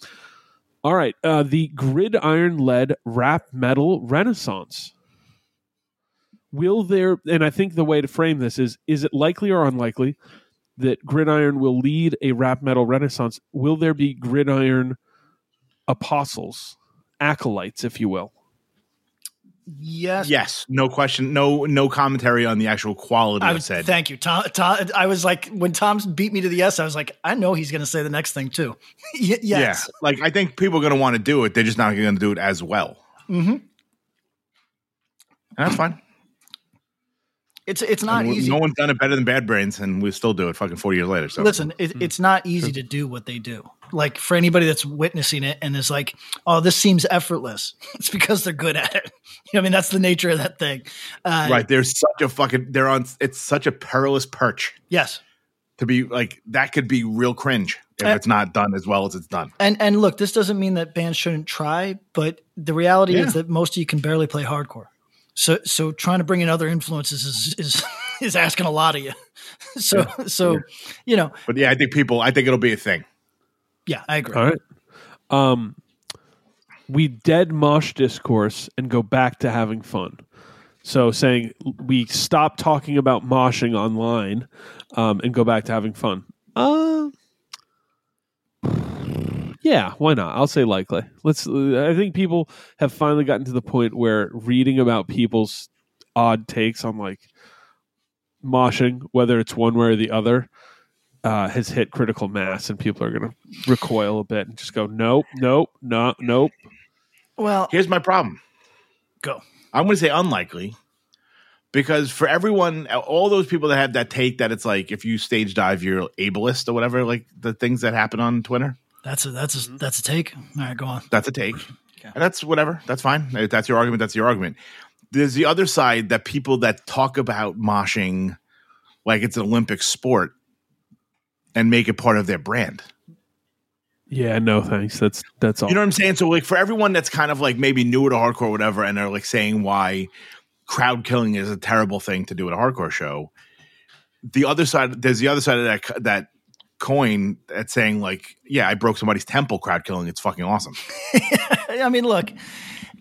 All right, uh, the gridiron led rap metal renaissance. Will there? And I think the way to frame this is: is it likely or unlikely that Gridiron will lead a rap metal renaissance. Will there be Gridiron apostles, acolytes, if you will? Yes. Yes, no question, no no commentary on the actual quality I of would, said. thank you, Tom, Tom. I was like, when Tom beat me to the yes, I was like, I know he's going to say the next thing too. Y- yes. Yeah, like I think people are going to want to do it. They're just not going to do it as well. hmm And that's fine. It's it's not And easy. No one's done it better than Bad Brains, and we still do it. Fucking forty years later. So Listen, it, it's not easy to do what they do. Like for anybody that's witnessing it and is like, "Oh, this seems effortless," it's because they're good at it. You know, I mean, that's the nature of that thing. Uh, right, there's such a fucking. They're on. It's such a perilous perch Yes. to be like that. Could be real cringe if Uh, it's not done as well as it's done. And and look, this doesn't mean that bands shouldn't try, but the reality Yeah. is that most of you can barely play hardcore. So so trying to bring in other influences is is is asking a lot of you. So so you know, But yeah, I think people. I think it'll be a thing. yeah, I agree. All right. Um, we dead mosh discourse and go back to having fun. So saying we stop talking about moshing online um, and go back to having fun. Uh, yeah, why not? I'll say likely. Let's. I think people have finally gotten to the point where reading about people's odd takes on like moshing, whether it's one way or the other, uh, has hit critical mass, and people are going to recoil a bit and just go, nope, nope, no, nope. Well, Here's my problem. go. I'm going to say unlikely because for everyone, all those people that have that take that it's like if you stage dive, you're ableist or whatever, like the things that happen on Twitter. That's a that's Mm-hmm. a that's a take. All right, go on. That's a take. And that's whatever. That's fine. If that's your argument. That's your argument. There's the other side that people that talk about moshing like it's an Olympic sport and make it part of their brand. Yeah, no thanks. That's that's all. You know what I'm saying? So like for everyone that's kind of like maybe newer to hardcore or whatever, and they're like saying why crowd killing is a terrible thing to do at a hardcore show. The other side, there's the other side of that that coin at saying like, yeah, I broke somebody's temple crowd killing. It's fucking awesome. I mean, look,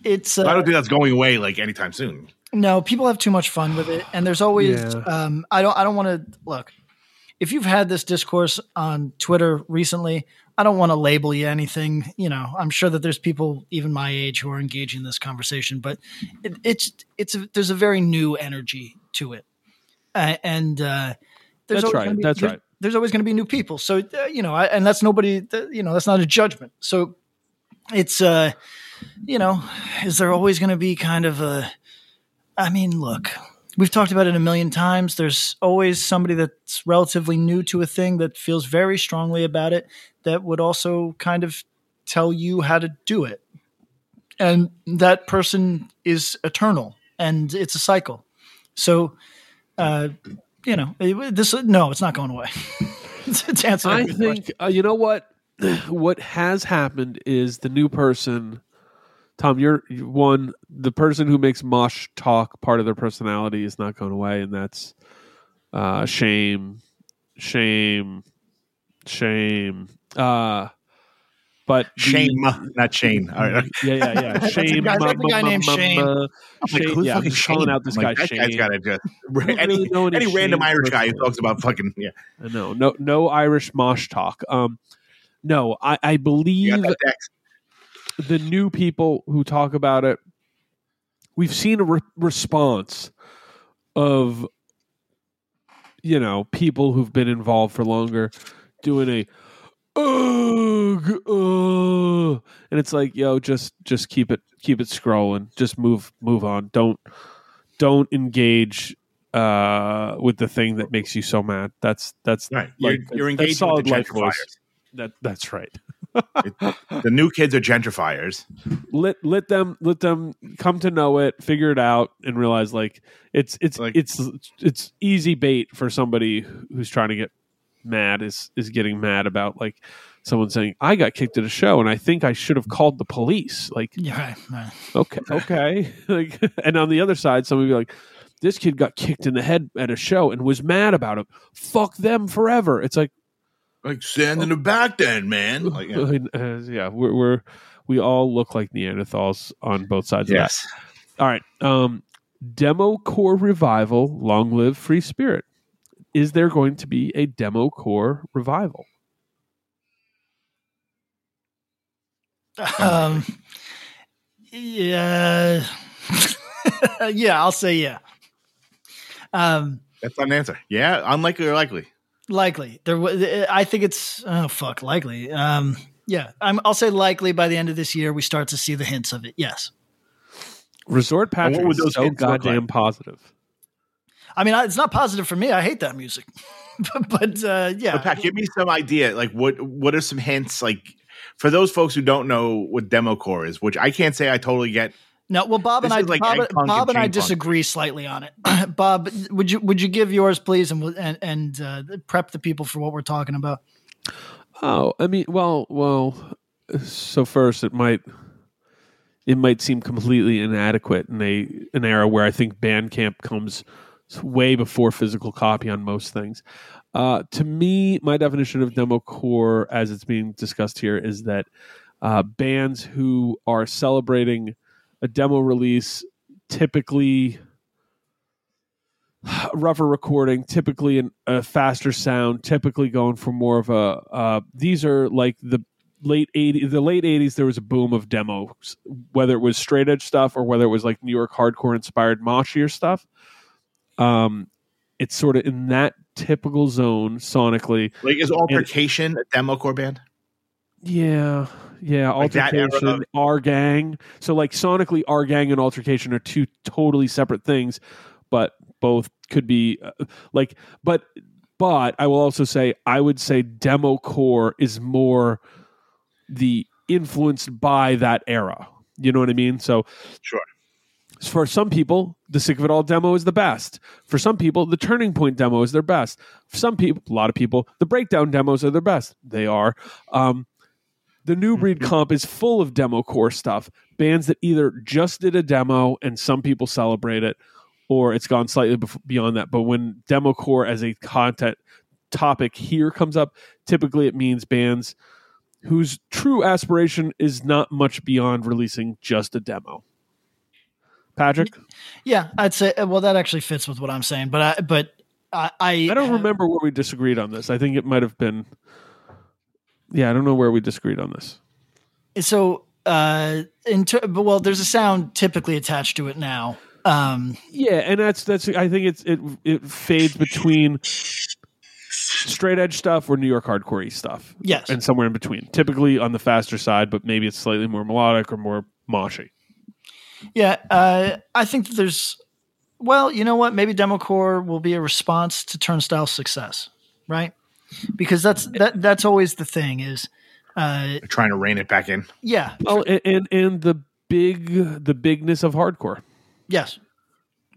it's I uh, don't think that's going away like anytime soon. no. People have too much fun with it, and there's always. Yeah. Um, I don't. I don't want to look. If you've had this discourse on Twitter recently, I don't want to label you anything. You know, I'm sure that there's people even my age who are engaging in this conversation, but it, it's it's a, there's a very new energy to it, uh, and uh, there's That's right, be- that's there's- right. There's always going to be new people, so uh, you know, I, and that's nobody. th- You know, that's not a judgment. So it's uh, you know, is there always going to be kind of a? I mean, look, we've talked about it a million times. There's always somebody that's relatively new to a thing that feels very strongly about it that would also kind of tell you how to do it. And that person is eternal and it's a cycle. So, uh, you know, this, no, it's not going away. to answer I think uh, you know what what has happened is the new person. Tom, you're one. The person who makes mosh talk part of their personality is not going away, and that's uh, shame, shame, shame. Uh, but the- Shame, not Shane. All right. yeah, yeah, yeah. That's a Shame. guy- a ma- guy ma- named ma- Shane. ma- I'm like, who's yeah, fucking calling Shane? out this I'm guy like, that Shane. guy's got to just don't any, really any any random Irish guy who talks about fucking yeah. I know. No, no Irish mosh talk. Um, no, I, I believe got that Dex. the new people who talk about it, we've seen a re- response of, you know, people who've been involved for longer doing a, ugh, ugh," and it's like, yo, just just keep it keep it scrolling, just move move on. Don't don't engage uh with the thing that makes you so mad. That's that's Right. like you're you're engaging solid with the gentrifiers. That that's right. The new kids are gentrifiers. let let them let them come to know it, figure it out, and realize like it's it's Like- it's it's easy bait for somebody who's trying to get mad is is getting mad about like someone saying I got kicked at a show and I think I should have called the police. Like Yeah, right, right. okay, okay, like and on the other side, somebody be like. This kid got kicked in the head at a show and was mad about it. Fuck them forever. It's like, Like stand in the back then, man. Like, yeah. uh, yeah, we're, we're we all look like Neanderthals on both sides of that. Yes. All right. Um, Demo Core Revival, Long Live Free Spirit. Is there going to be a demo core revival? Um, yeah, yeah, I'll say yeah. Um, That's not an answer. Yeah, unlikely or likely. likely there. wa- I think it's oh fuck, likely. Um, yeah, I'm, I'll say likely by the end of this year we start to see the hints of it. Yes, Resort Patrick would is so hints look like? goddamn positive. I mean I, it's not positive for me. I hate that music, but, but uh, yeah, But Pat, give me some idea. Like, what what are some hints? Like, for those folks who don't know what demo core is, which I can't say I totally get. No, well, Bob and I, like Bob, Bob and and I disagree slightly on it. Bob, would you would you give yours, please, and and, and uh, prep the people for what we're talking about? Oh, I mean, well, well. So first, it might it might seem completely inadequate in a an era where I think Bandcamp comes way before physical copy on most things. Uh, to me, my definition of demo core, as it's being discussed here, is that uh, bands who are celebrating a demo release, typically rougher recording, typically an, a faster sound, typically going for more of a. Uh, these are like the late 80s the late 80s there was a boom of demos whether it was straight edge stuff or whether it was like new york hardcore inspired moshier stuff um it's sort of in that typical zone sonically Like, is Altercation a demo core band? yeah yeah Like altercation of- our gang so like sonically our gang and altercation are two totally separate things but both could be uh, like but but i will also say i would say demo core is more the influenced by that era you know what i mean so Sure. For some people the sick of it all demo is the best. For some people the turning point demo is their best. For some people a lot of people the breakdown demos are their best. They are. Um, the new breed comp is full of demo core stuff. Bands that either just did a demo and some people celebrate it or it's gone slightly bef- beyond that. But when demo core as a content topic here comes up typically it means bands whose true aspiration is not much beyond releasing just a demo patrick Yeah, I'd say. Well, that actually fits with what I'm saying, but I but I I, I don't remember where we disagreed on this. I think it might have been. Yeah, I don't know where we disagreed on this. So, uh, in ter- but well, there's a sound typically attached to it now. Um, Yeah, and that's that's. I think it's it it fades between straight edge stuff or New York hardcore stuff, yes, and somewhere in between. Typically on the faster side, but maybe it's slightly more melodic or more moshy. Yeah. Uh, I think that there's. Well, you know what? Maybe demo core will be a response to Turnstile's success, right? Because that's that that's always the thing is, uh, Trying to rein it back in. yeah, Oh, and and, and the big the bigness of hardcore. yes.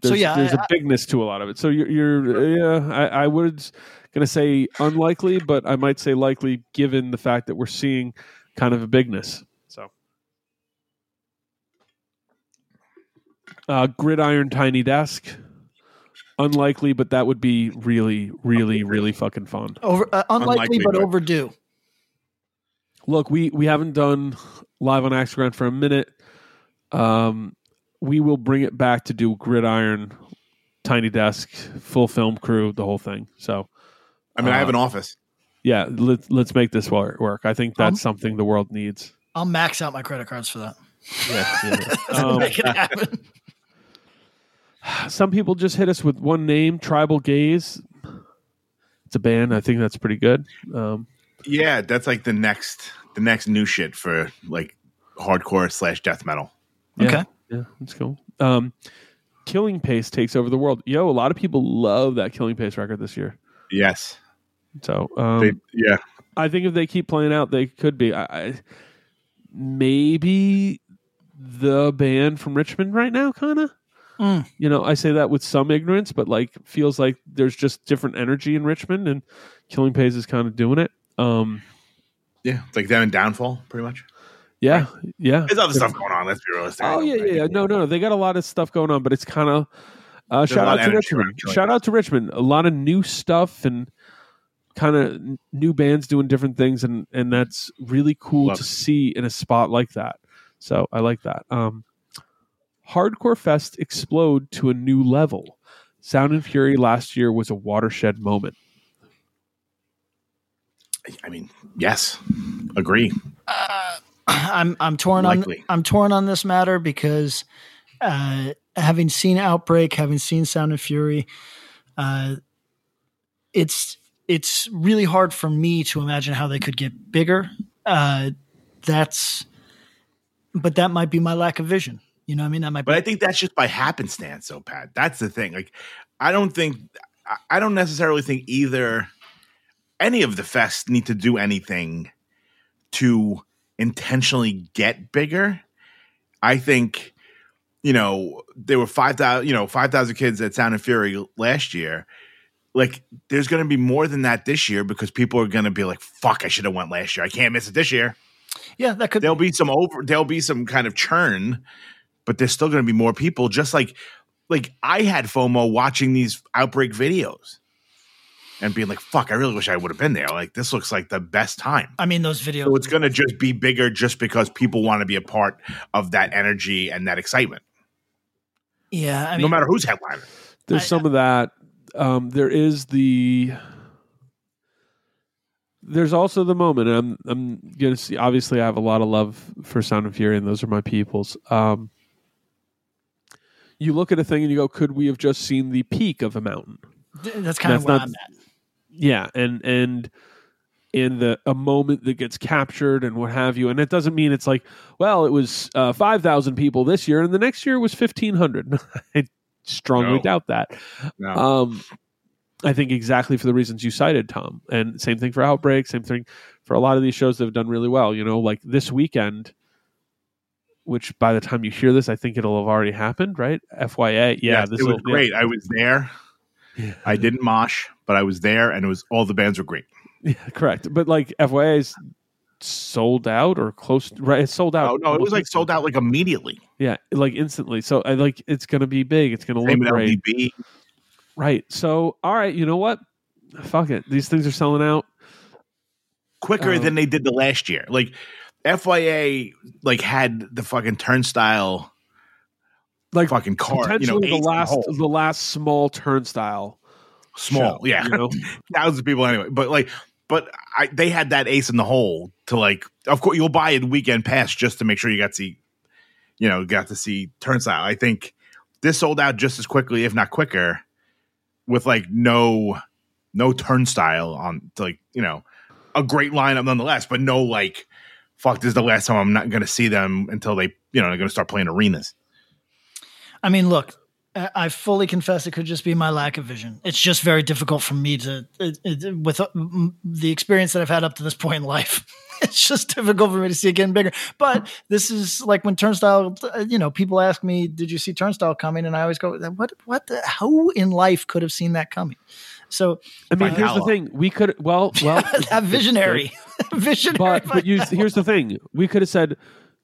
There's, so yeah, there's I- a bigness to a lot of it. So you're, you're yeah, I, I was gonna say unlikely, but I might say likely given the fact that we're seeing kind of a bigness. So, uh, gridiron tiny desk, unlikely, but that would be really, really, really fucking fun. over uh, unlikely, Unlikely, but but- overdue. Look, we we haven't done live on Axe to Grind for a minute. Um, we will bring it back to do gridiron, tiny desk, full film crew, the whole thing. So. I mean, I have Uh, an office. Yeah, let, let's make this wor- work. I think that's Um, something the world needs. I'll max out my credit cards for that. Yeah, Um, Make it happen. Some people just hit us with one name, Tribal Gaze. It's a band. I think that's pretty good. Um, Yeah, that's like the next the next new shit for like hardcore slash death metal. yeah, Okay. yeah, let's go. Um, Killing Pace takes over the world. Yo, a lot of people love that Killing Pace record this year. Yes. So um, They, yeah. I think if they keep playing out, they could be. I, I, maybe the band from Richmond right now, kind of. Mm. You know, I say that with some ignorance, but like feels like there's just different energy in Richmond, and Killing Pace is kind of doing it. Um, Yeah. It's like them in downfall, pretty much. yeah, yeah. There's other stuff going on, let's be realistic. Oh yeah, yeah, yeah. No, no, no. They got a lot of stuff going on, but it's kind of uh, a shout out to Richmond. Shout out to Richmond. A lot of new stuff and kind of new bands doing different things, and and that's really cool Love to it. see in a spot like that. So I like that. Um, Hardcore Fest explode to a new level. Sound and Fury last year was a watershed moment. I mean, yes, agree. I'm I'm torn Likely. on I'm torn on this matter because uh, having seen Outbreak, having seen Sound and Fury, uh, it's it's really hard for me to imagine how they could get bigger. Uh, that's, but that might be my lack of vision. You know, what I mean, that might. But be, I think that's just by happenstance, though, Pat. That's the thing. Like, I don't think, I- don't necessarily think either any of the fests need to do anything to intentionally get bigger. I think, you know, there were 5,000, you know, 5,000 kids at Sound and Fury last year. Like, there's going to be more than that this year because people are going to be like, fuck, I should have went last year. I can't miss it this year yeah, that could. there'll be some over there'll be some kind of churn but there's still going to be more people just like like i had fomo watching these outbreak videos and being like fuck i really wish i would have been there like this looks like the best time I mean, those videos. so it's going to just be bigger just because people want to be a part of that energy and that excitement yeah, I mean, no matter who's headliner There's I- some of that. Um, there is the. There's also the moment. and I'm I'm gonna see. Obviously, I have a lot of love for Sound and Fury, and those are my peoples. Um, you look at a thing and you go, "Could we have just seen the peak of a mountain?" that's kind of where not- I'm at. Yeah, and and in the a moment that gets captured and what have you, and it doesn't mean it's like, well, it was uh, five thousand people this year, and the next year was fifteen hundred. I strongly No. doubt that. no. Um, I think exactly for the reasons you cited, Tom, and same thing for Outbreak, same thing for a lot of these shows that have done really well. You know, like this weekend, which by the time you hear this, I think it'll have already happened, right? FYA, yeah, Yes, this it was will- yeah. great i was there Yeah. i didn't mosh but i was there and it was all the bands were great Yeah, correct. But like FYA is sold out or close, right? It's sold out. oh no it was like sold out like immediately Yeah, like instantly. So I like it's going to be big. It's going to look great. LDB. Right. So all right, you know what? Fuck it. These things are selling out. quicker Um, than they did the last year. Like FYA, like had the fucking turnstile, Like fucking car, you know, potentially the last hole. the last small turnstile. small, show, yeah, you know? thousands of people anyway. But like, but I they had that ace in the hole to like. Of course, you'll buy a weekend pass just to make sure you got to see, you know, got to see turnstile. I think this sold out just as quickly, if not quicker, with like no no turnstile on like you know a great lineup nonetheless, but no like fuck. This is the last time I'm not going to see them until they you know they're going to start playing arenas. I mean, look, I fully confess it could just be my lack of vision. It's just very difficult for me to, it, it, with uh, m- the experience that I've had up to this point in life. It's just difficult for me to see it getting bigger. But this is like when Turnstile, uh, you know, people ask me, "Did you see Turnstile coming?" And I always go, "What? What? The, how in life could have seen that coming?" So I mean, By here's the thing. We could well, well, that visionary, visionary. but but you, here's the thing. We could have said,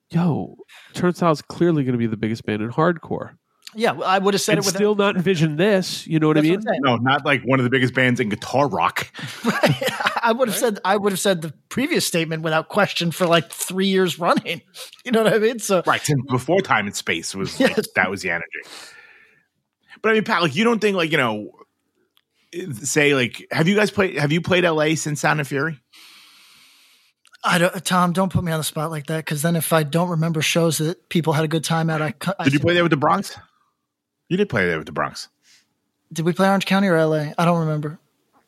"Yo, Turnstile's clearly going to be the biggest band in hardcore," yeah, I would have said and it with still not envision this. You know what I mean? what No, not like one of the biggest bands in guitar rock. I would have said I would have said the previous statement without question for like three years running. You know what I mean? So Right, since before time and space was like, that was the energy. But I mean, Pat, like you don't think like you know, say like, have you guys played? Have you played LA since Sound and Fury? I don't, Tom, don't put me on the spot like that because then if I don't remember shows that people had a good time at, I, cu- I Did you play there with the Bronx? You did play there with the Bronx. Did we play Orange County or LA? I don't remember.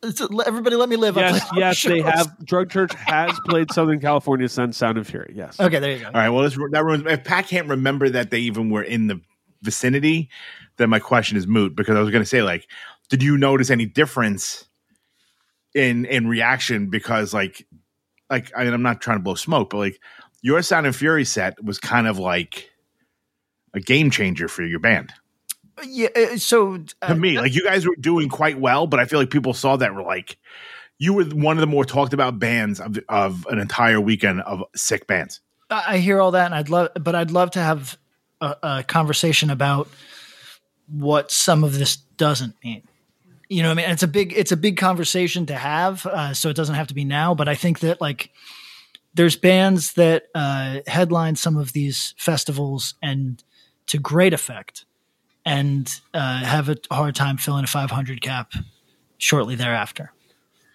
It's, everybody, let me live. I Yes, played a lot of yes, they have. Drug Church has played Southern California since Sound and Fury. Yes. Okay, there you go. All right. Well, this, that ruins. If Pat can't remember that they even were in the vicinity, then my question is moot because I was going to say like, did you notice any difference in in reaction? Because like, like I mean, I'm not trying to blow smoke, but like your Sound and Fury set was kind of like a game changer for your band Yeah, uh, so to uh, me. Like you guys were doing quite well, but I feel like people saw that were like. You were one of the more talked about bands of, of an entire weekend of sick bands. I I hear all that, and I'd love, but I'd love to have a, a conversation about what some of this doesn't mean. You know, what I mean, And it's a big, it's a big conversation to have, uh, so it doesn't have to be now. But I think that like there's bands that uh, headline some of these festivals and to great effect, and uh, have a hard time filling a 500 cap shortly thereafter.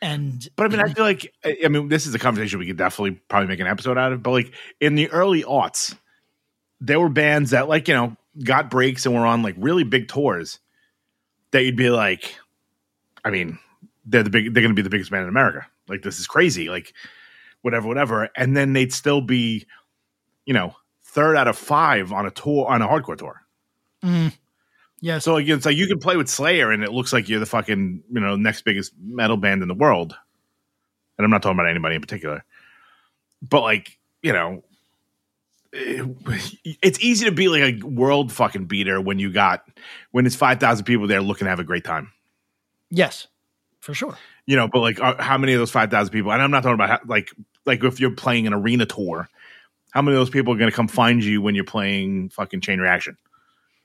And But I mean, I feel like I I mean, this is a conversation we could definitely probably make an episode out of. But like in the early aughts, there were bands that like you know got breaks and were on like really big tours that you'd be like, I mean, they're the big, they're going to be the biggest band in America. Like this is crazy. Like whatever, whatever, and then they'd still be, you know, third out of five on a tour on a hardcore tour. Mm-hmm. yeah, So like it's like you can play with Slayer and it looks like you're the fucking you know next biggest metal band in the world. And I'm not talking about anybody in particular, but like you know, it- it's easy to be like a world fucking beater when you got when it's five thousand people there looking to have a great time. Yes, for sure. You know, but like uh, how many of those five thousand people? And I'm not talking about how, like like if you're playing an arena tour, how many of those people are going to come find you when you're playing fucking Chain Reaction?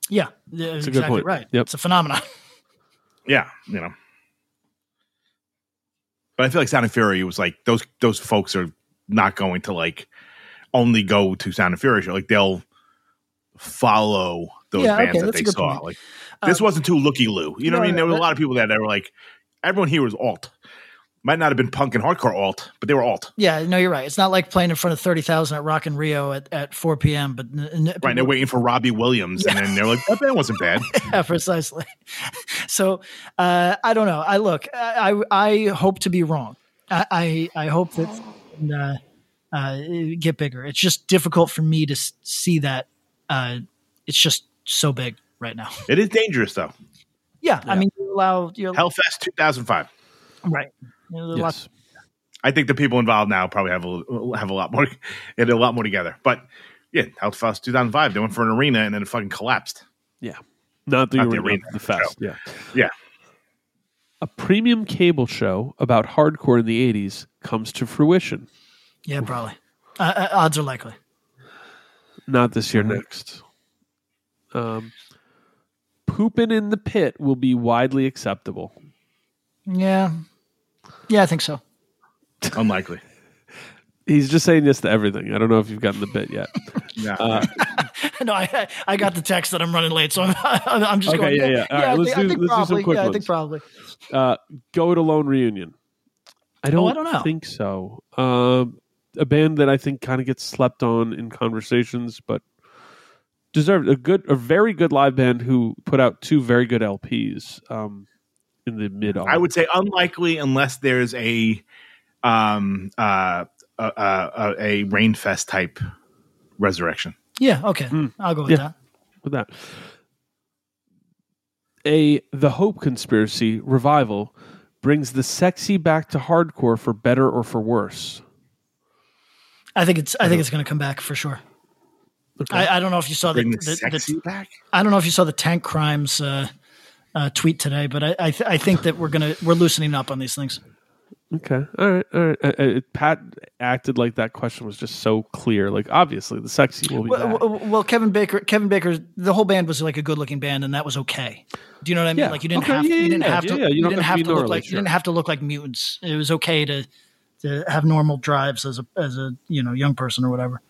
Yeah, yeah a good exactly point. right. Yep. It's a phenomenon. Yeah, you know. But I feel like Sound and Fury was like those those folks are not going to like only go to Sound and Fury show. Like they'll follow those Yeah, bands okay, that they saw. point. Like this wasn't too looky loo. You know what I mean? There was a lot of people there that were like everyone here was alt. Might not have been punk and hardcore alt, but they were alt. Yeah, no, you're right. It's not like playing in front of thirty thousand at Rock in Rio at, at four p.m. But n- n- Right. They're waiting for Robbie Williams. And then they're like, that band wasn't bad. yeah, precisely. So uh, I don't know. I look. I I I hope to be wrong. I I, I hope that uh, uh, get bigger. It's just difficult for me to see that. Uh, it's just so big right now. It is dangerous though. Yeah, I mean, you allow you Hellfest 2005. right. You know, there's lots- Yes. I think the people involved now probably have a have a lot more and a lot more together. But yeah, Hellfest 2005, they went for an arena and then it fucking collapsed. Yeah. Not the Not the arena, arena, the fest. Yeah. Yeah, A premium cable show about hardcore in the 80s comes to fruition. yeah, probably. Uh, uh, odds are likely. Not this Mm-hmm. year, next. Um, Pooping in the pit will be widely acceptable. Yeah, yeah, I think so. unlikely. He's just saying this to everything. I don't know if you've gotten the bit yet. Yeah, no, I I got the text that I'm running late, so I'm, I'm just Okay, going. yeah, yeah. All right, I let's think, do- let's do some quick yeah, I think probably. Uh, Go It Alone reunion. I don't, Oh, I don't know. think so. Um, a band that I think kind of gets slept on in conversations, but deserved a good, a very good live band who put out two very good LPs um, in the mid. I would say unlikely unless there's a um uh a, a, a Rainfest type resurrection. Yeah, okay, I'll go with Yeah. that. with that. A The Hope Conspiracy revival brings the sexy back to hardcore for better or for worse. I think it's I think it's going to come back for sure. I, I don't know if you saw the, Bring the, the, the, sexy back. I don't know if you saw the Tank Crimes uh, uh, tweet today, but I I, th- I think that we're gonna we're loosening up on these things. Okay. All right. All right. Uh, uh, Pat acted like that question was just so clear. Like, obviously, the sexy will be Well, back. well, well, Kevin Baker, Kevin Baker, the whole band was like a good looking band, and that was okay. Do you know what I mean? Yeah. Like you didn't Okay, have yeah, you didn't yeah, have to yeah, yeah. You you, didn't have have to to look like gnarly, you didn't have to look like mutants. It was okay to to have normal drives as a as a you know young person or whatever.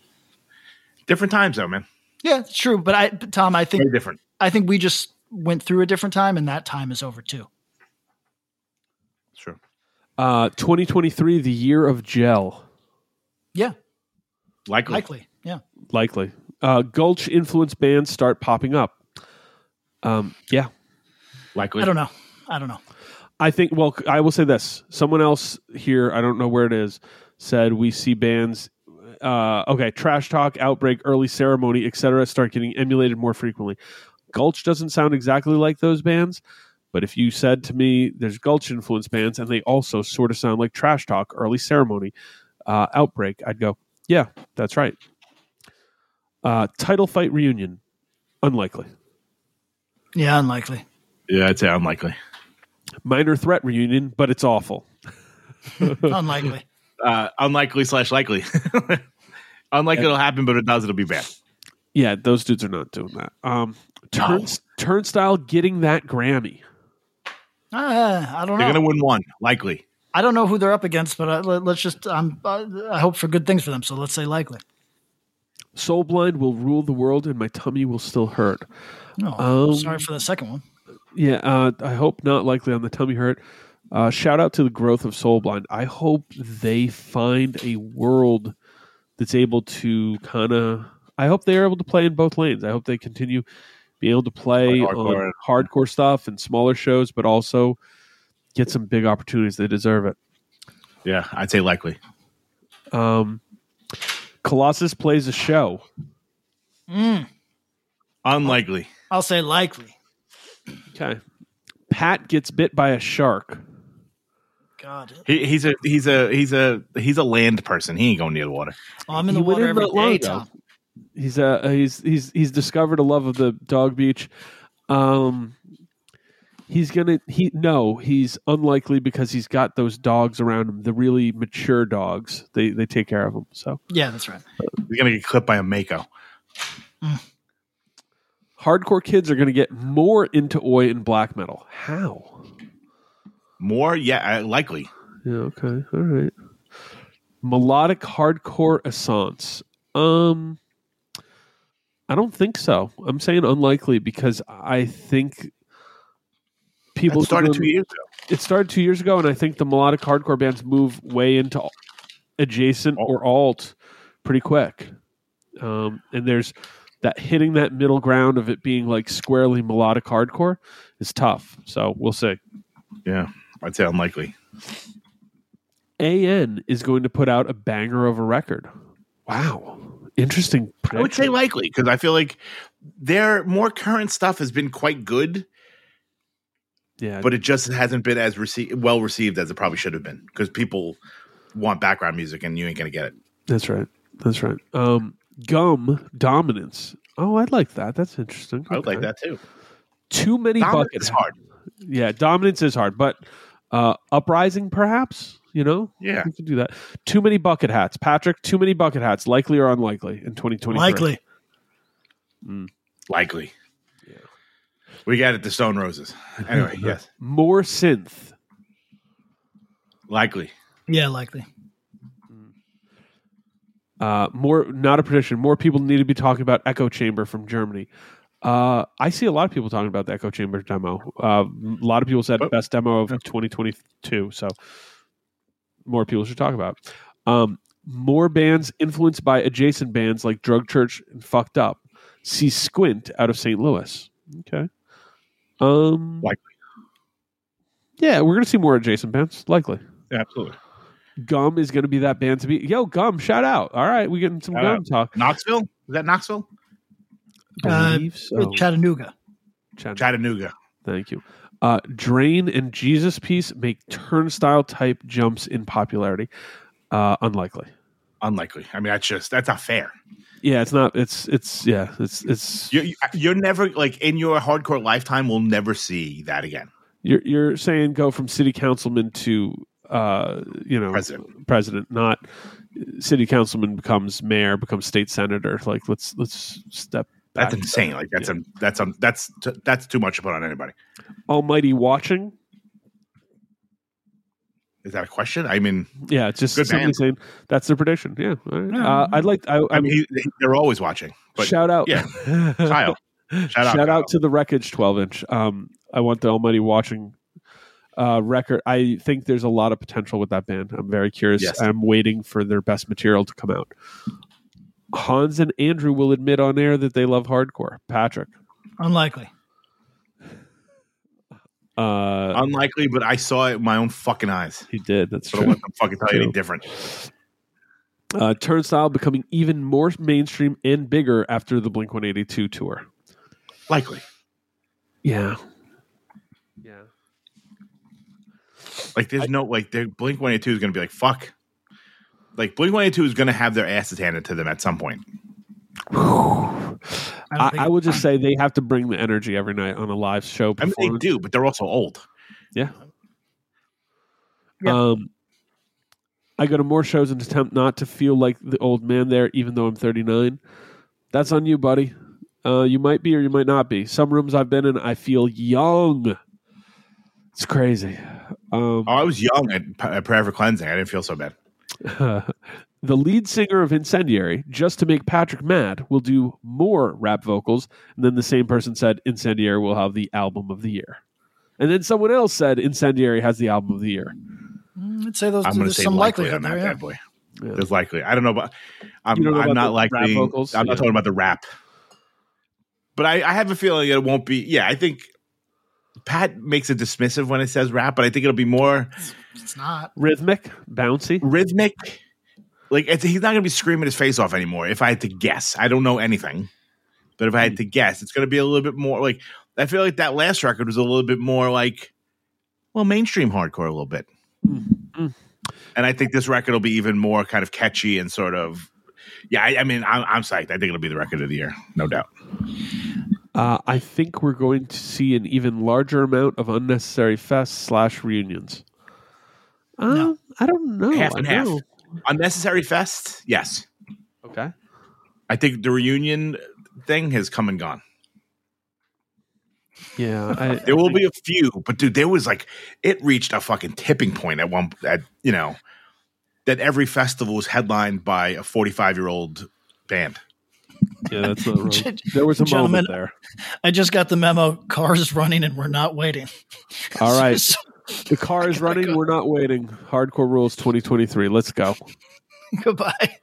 Different times though, man. Yeah, it's true. But I, but Tom, I think Very different. I think we just went through a different time, and that time is over too. Sure. Uh, 2023, the year of gel. Yeah, Likely. likely. Yeah. Likely. Uh, Gulch influence bands start popping up. Um, yeah. Likely. I don't know. I don't know. I think, well, I will say this. Someone else here, I don't know where it is, said we see bands, uh, okay, Trash Talk, Outbreak, Early Ceremony, etc., start getting emulated more frequently. Gulch doesn't sound exactly like those bands, but if you said to me there's Gulch influenced bands and they also sort of sound like Trash Talk, Early Ceremony, uh, Outbreak, I'd go, yeah, that's right. Uh, title fight reunion, unlikely. Yeah, unlikely. Yeah, I'd say unlikely. Minor threat reunion, but it's awful. unlikely. Uh, unlikely slash likely. unlikely it'll happen, but it does, it'll be bad. Yeah, those dudes are not doing that. Um, turns, Turnstile getting that Grammy. Uh, I don't know. They're gonna win one, likely. I don't know who they're up against, but uh, let, us just. Um, uh, I hope for good things for them. So let's say likely. Soul Blind will rule the world, and my tummy will still hurt. Oh, Um, sorry for the second one. Yeah, uh, I hope not likely on the tummy hurt. Uh, shout out to the growth of Soul Blind. I hope they find a world that's able to kind of. I hope they are able to play in both lanes. I hope they continue being able to play Like hardcore. on hardcore stuff and smaller shows, but also get some big opportunities. They deserve it. Yeah, I'd say likely. Um, Colossus plays a show. Mm. Unlikely. I'll say likely. Okay. Pat gets bit by a shark. God, He, he's a he's a he's a he's a land person. He ain't going near the water. oh, I'm in the went water in every not long day, ago. Tom. He's uh he's he's he's discovered a love of the dog beach. Um he's gonna he no, he's unlikely because he's got those dogs around him, the really mature dogs. They they take care of him. So Yeah, that's right. He's gonna get clipped by a Mako. hardcore kids are gonna get more into oi and black metal. How? More, yeah, uh, likely. Yeah, okay. All right. Melodic hardcore essence. Um I don't think so. I'm saying unlikely because I think people That started two years ago. It started two years ago, and I think the melodic hardcore bands move way into adjacent Alt. or alt pretty quick. Um, and there's that hitting that middle ground of it being like squarely melodic hardcore is tough. So we'll see. Yeah, I'd say unlikely. AN is going to put out a banger of a record. Wow. Interesting. I would say likely because I feel like their more current stuff has been quite good, yeah, but it just hasn't been as rece- well received as it probably should have been because people want background music and you ain't gonna get it. that's right. That's right. Um, gum dominance. Oh, I'd like that. That's interesting. I would like that too. Too many Dominant buckets. hard. Yeah, dominance is hard, but uh, uprising, perhaps. You know, Yeah. we could do that. Too many bucket hats, Patrick. Too many bucket hats, likely or unlikely in 2023. Likely. mm. Likely. Yeah. We got it. The Stone Roses. Anyway, yes, More synth. likely. Yeah, likely. Uh, more, not a prediction. More people need to be talking about Echo Chamber from Germany. Uh, I see a lot of people talking about the Echo Chamber demo. Uh, a lot of people said Oh. best demo of 2022. So more people should talk about. Um, more bands influenced by adjacent bands like Drug Church and Fucked Up. See Squint out of St. Louis. Okay. Um, Likely. Yeah, we're gonna see more adjacent bands. Likely. Absolutely. Gum is gonna be that band to be. Yo, Gum, shout out. All right, we getting some Shout Gum out. talk. Knoxville? Is that Knoxville? Uh, so. Chattanooga. Chat- Chattanooga. Thank you. Uh, Drain and Jesus Piece make turnstile type jumps in popularity. Uh, unlikely. Unlikely. I mean, that's just that's not fair. Yeah, it's not. It's it's yeah. It's it's You're, you're never like in your hardcore lifetime. We'll never see that again. you're you're saying go from city councilman to uh you know President. president, not city councilman becomes mayor, becomes state senator. Like let's let's step back. That's insane. Like that's a that's a that's that's too much to put on anybody. Almighty watching. Is that a question? I mean, Yeah, it's just simply man. saying that's the prediction. Yeah, all right. Yeah. uh, I'd like. I, I I mean, he, they're always watching. But shout out, yeah. Kyle, shout out, Kyle. out to the wreckage 12 inch um i want the almighty watching uh record i think there's a lot of potential with that band i'm very curious Yes. i'm waiting for their best material to come out hans and andrew will admit on air that they love hardcore patrick Unlikely. uh unlikely, but I saw it with my own fucking eyes. he did that's So don't true let them fucking tell you any different. uh turnstile becoming even more mainstream and bigger after the blink 182 tour Likely. yeah yeah Like there's no like Blink One Eighty Two is going to be like fuck. Like Blink One Eighty Two is going to have their asses handed to them at some point. I, don't I, think- I would just say they have to bring the energy every night on a live show I mean, they do, but they're also old. Yeah. Yeah. Um, I go to more shows and attempt not to feel like the old man there, even though I'm 39. That's on you, buddy. Uh, you might be or you might not be. Some rooms I've been in, I feel young. It's crazy. Um, Oh, I was young at, at Prayer for Cleansing. I didn't feel so bad. The lead singer of Incendiary, just to make Patrick mad, will do more rap vocals. And then the same person said Incendiary will have the album of the year. And then someone else said Incendiary has the album of the year. Mm, I'd say those, I'm going to say some likely likelihood on that there. bad Yeah. boy. Yeah. There's likely. I don't know about. I'm, don't know I'm not the likely. I'm not talking about the rap. But I, I have a feeling it won't be. Yeah, I think Pat makes it dismissive when it says rap, but I think it'll be more It's not. Rhythmic, bouncy. rhythmic. Like it's, he's not going to be screaming his face off anymore. If I had to guess, I don't know anything, but if I had to guess, it's going to be a little bit more like. I feel like that last record was a little bit more like, well, mainstream hardcore a little bit. Mm. And I think this record will be even more kind of catchy and sort of, yeah. I, I mean, I'm, I'm psyched. I think it'll be the record of the year, no doubt. Uh, I think we're going to see an even larger amount of unnecessary fests slash reunions. Uh, No. I don't know. half I and half. Unnecessary fest, yes. Okay. I think the reunion thing has come and gone. Yeah. I, There will be a few, but dude, there was like it reached a fucking tipping point at one at you know that every festival was headlined by a 45 year old band. Yeah, that's not wrong. There was a Gentlemen, moment there. I just got the memo. Cars running and we're not waiting. All right. So- The car is running. We're not waiting. Hardcore rules 2023. Let's go. goodbye.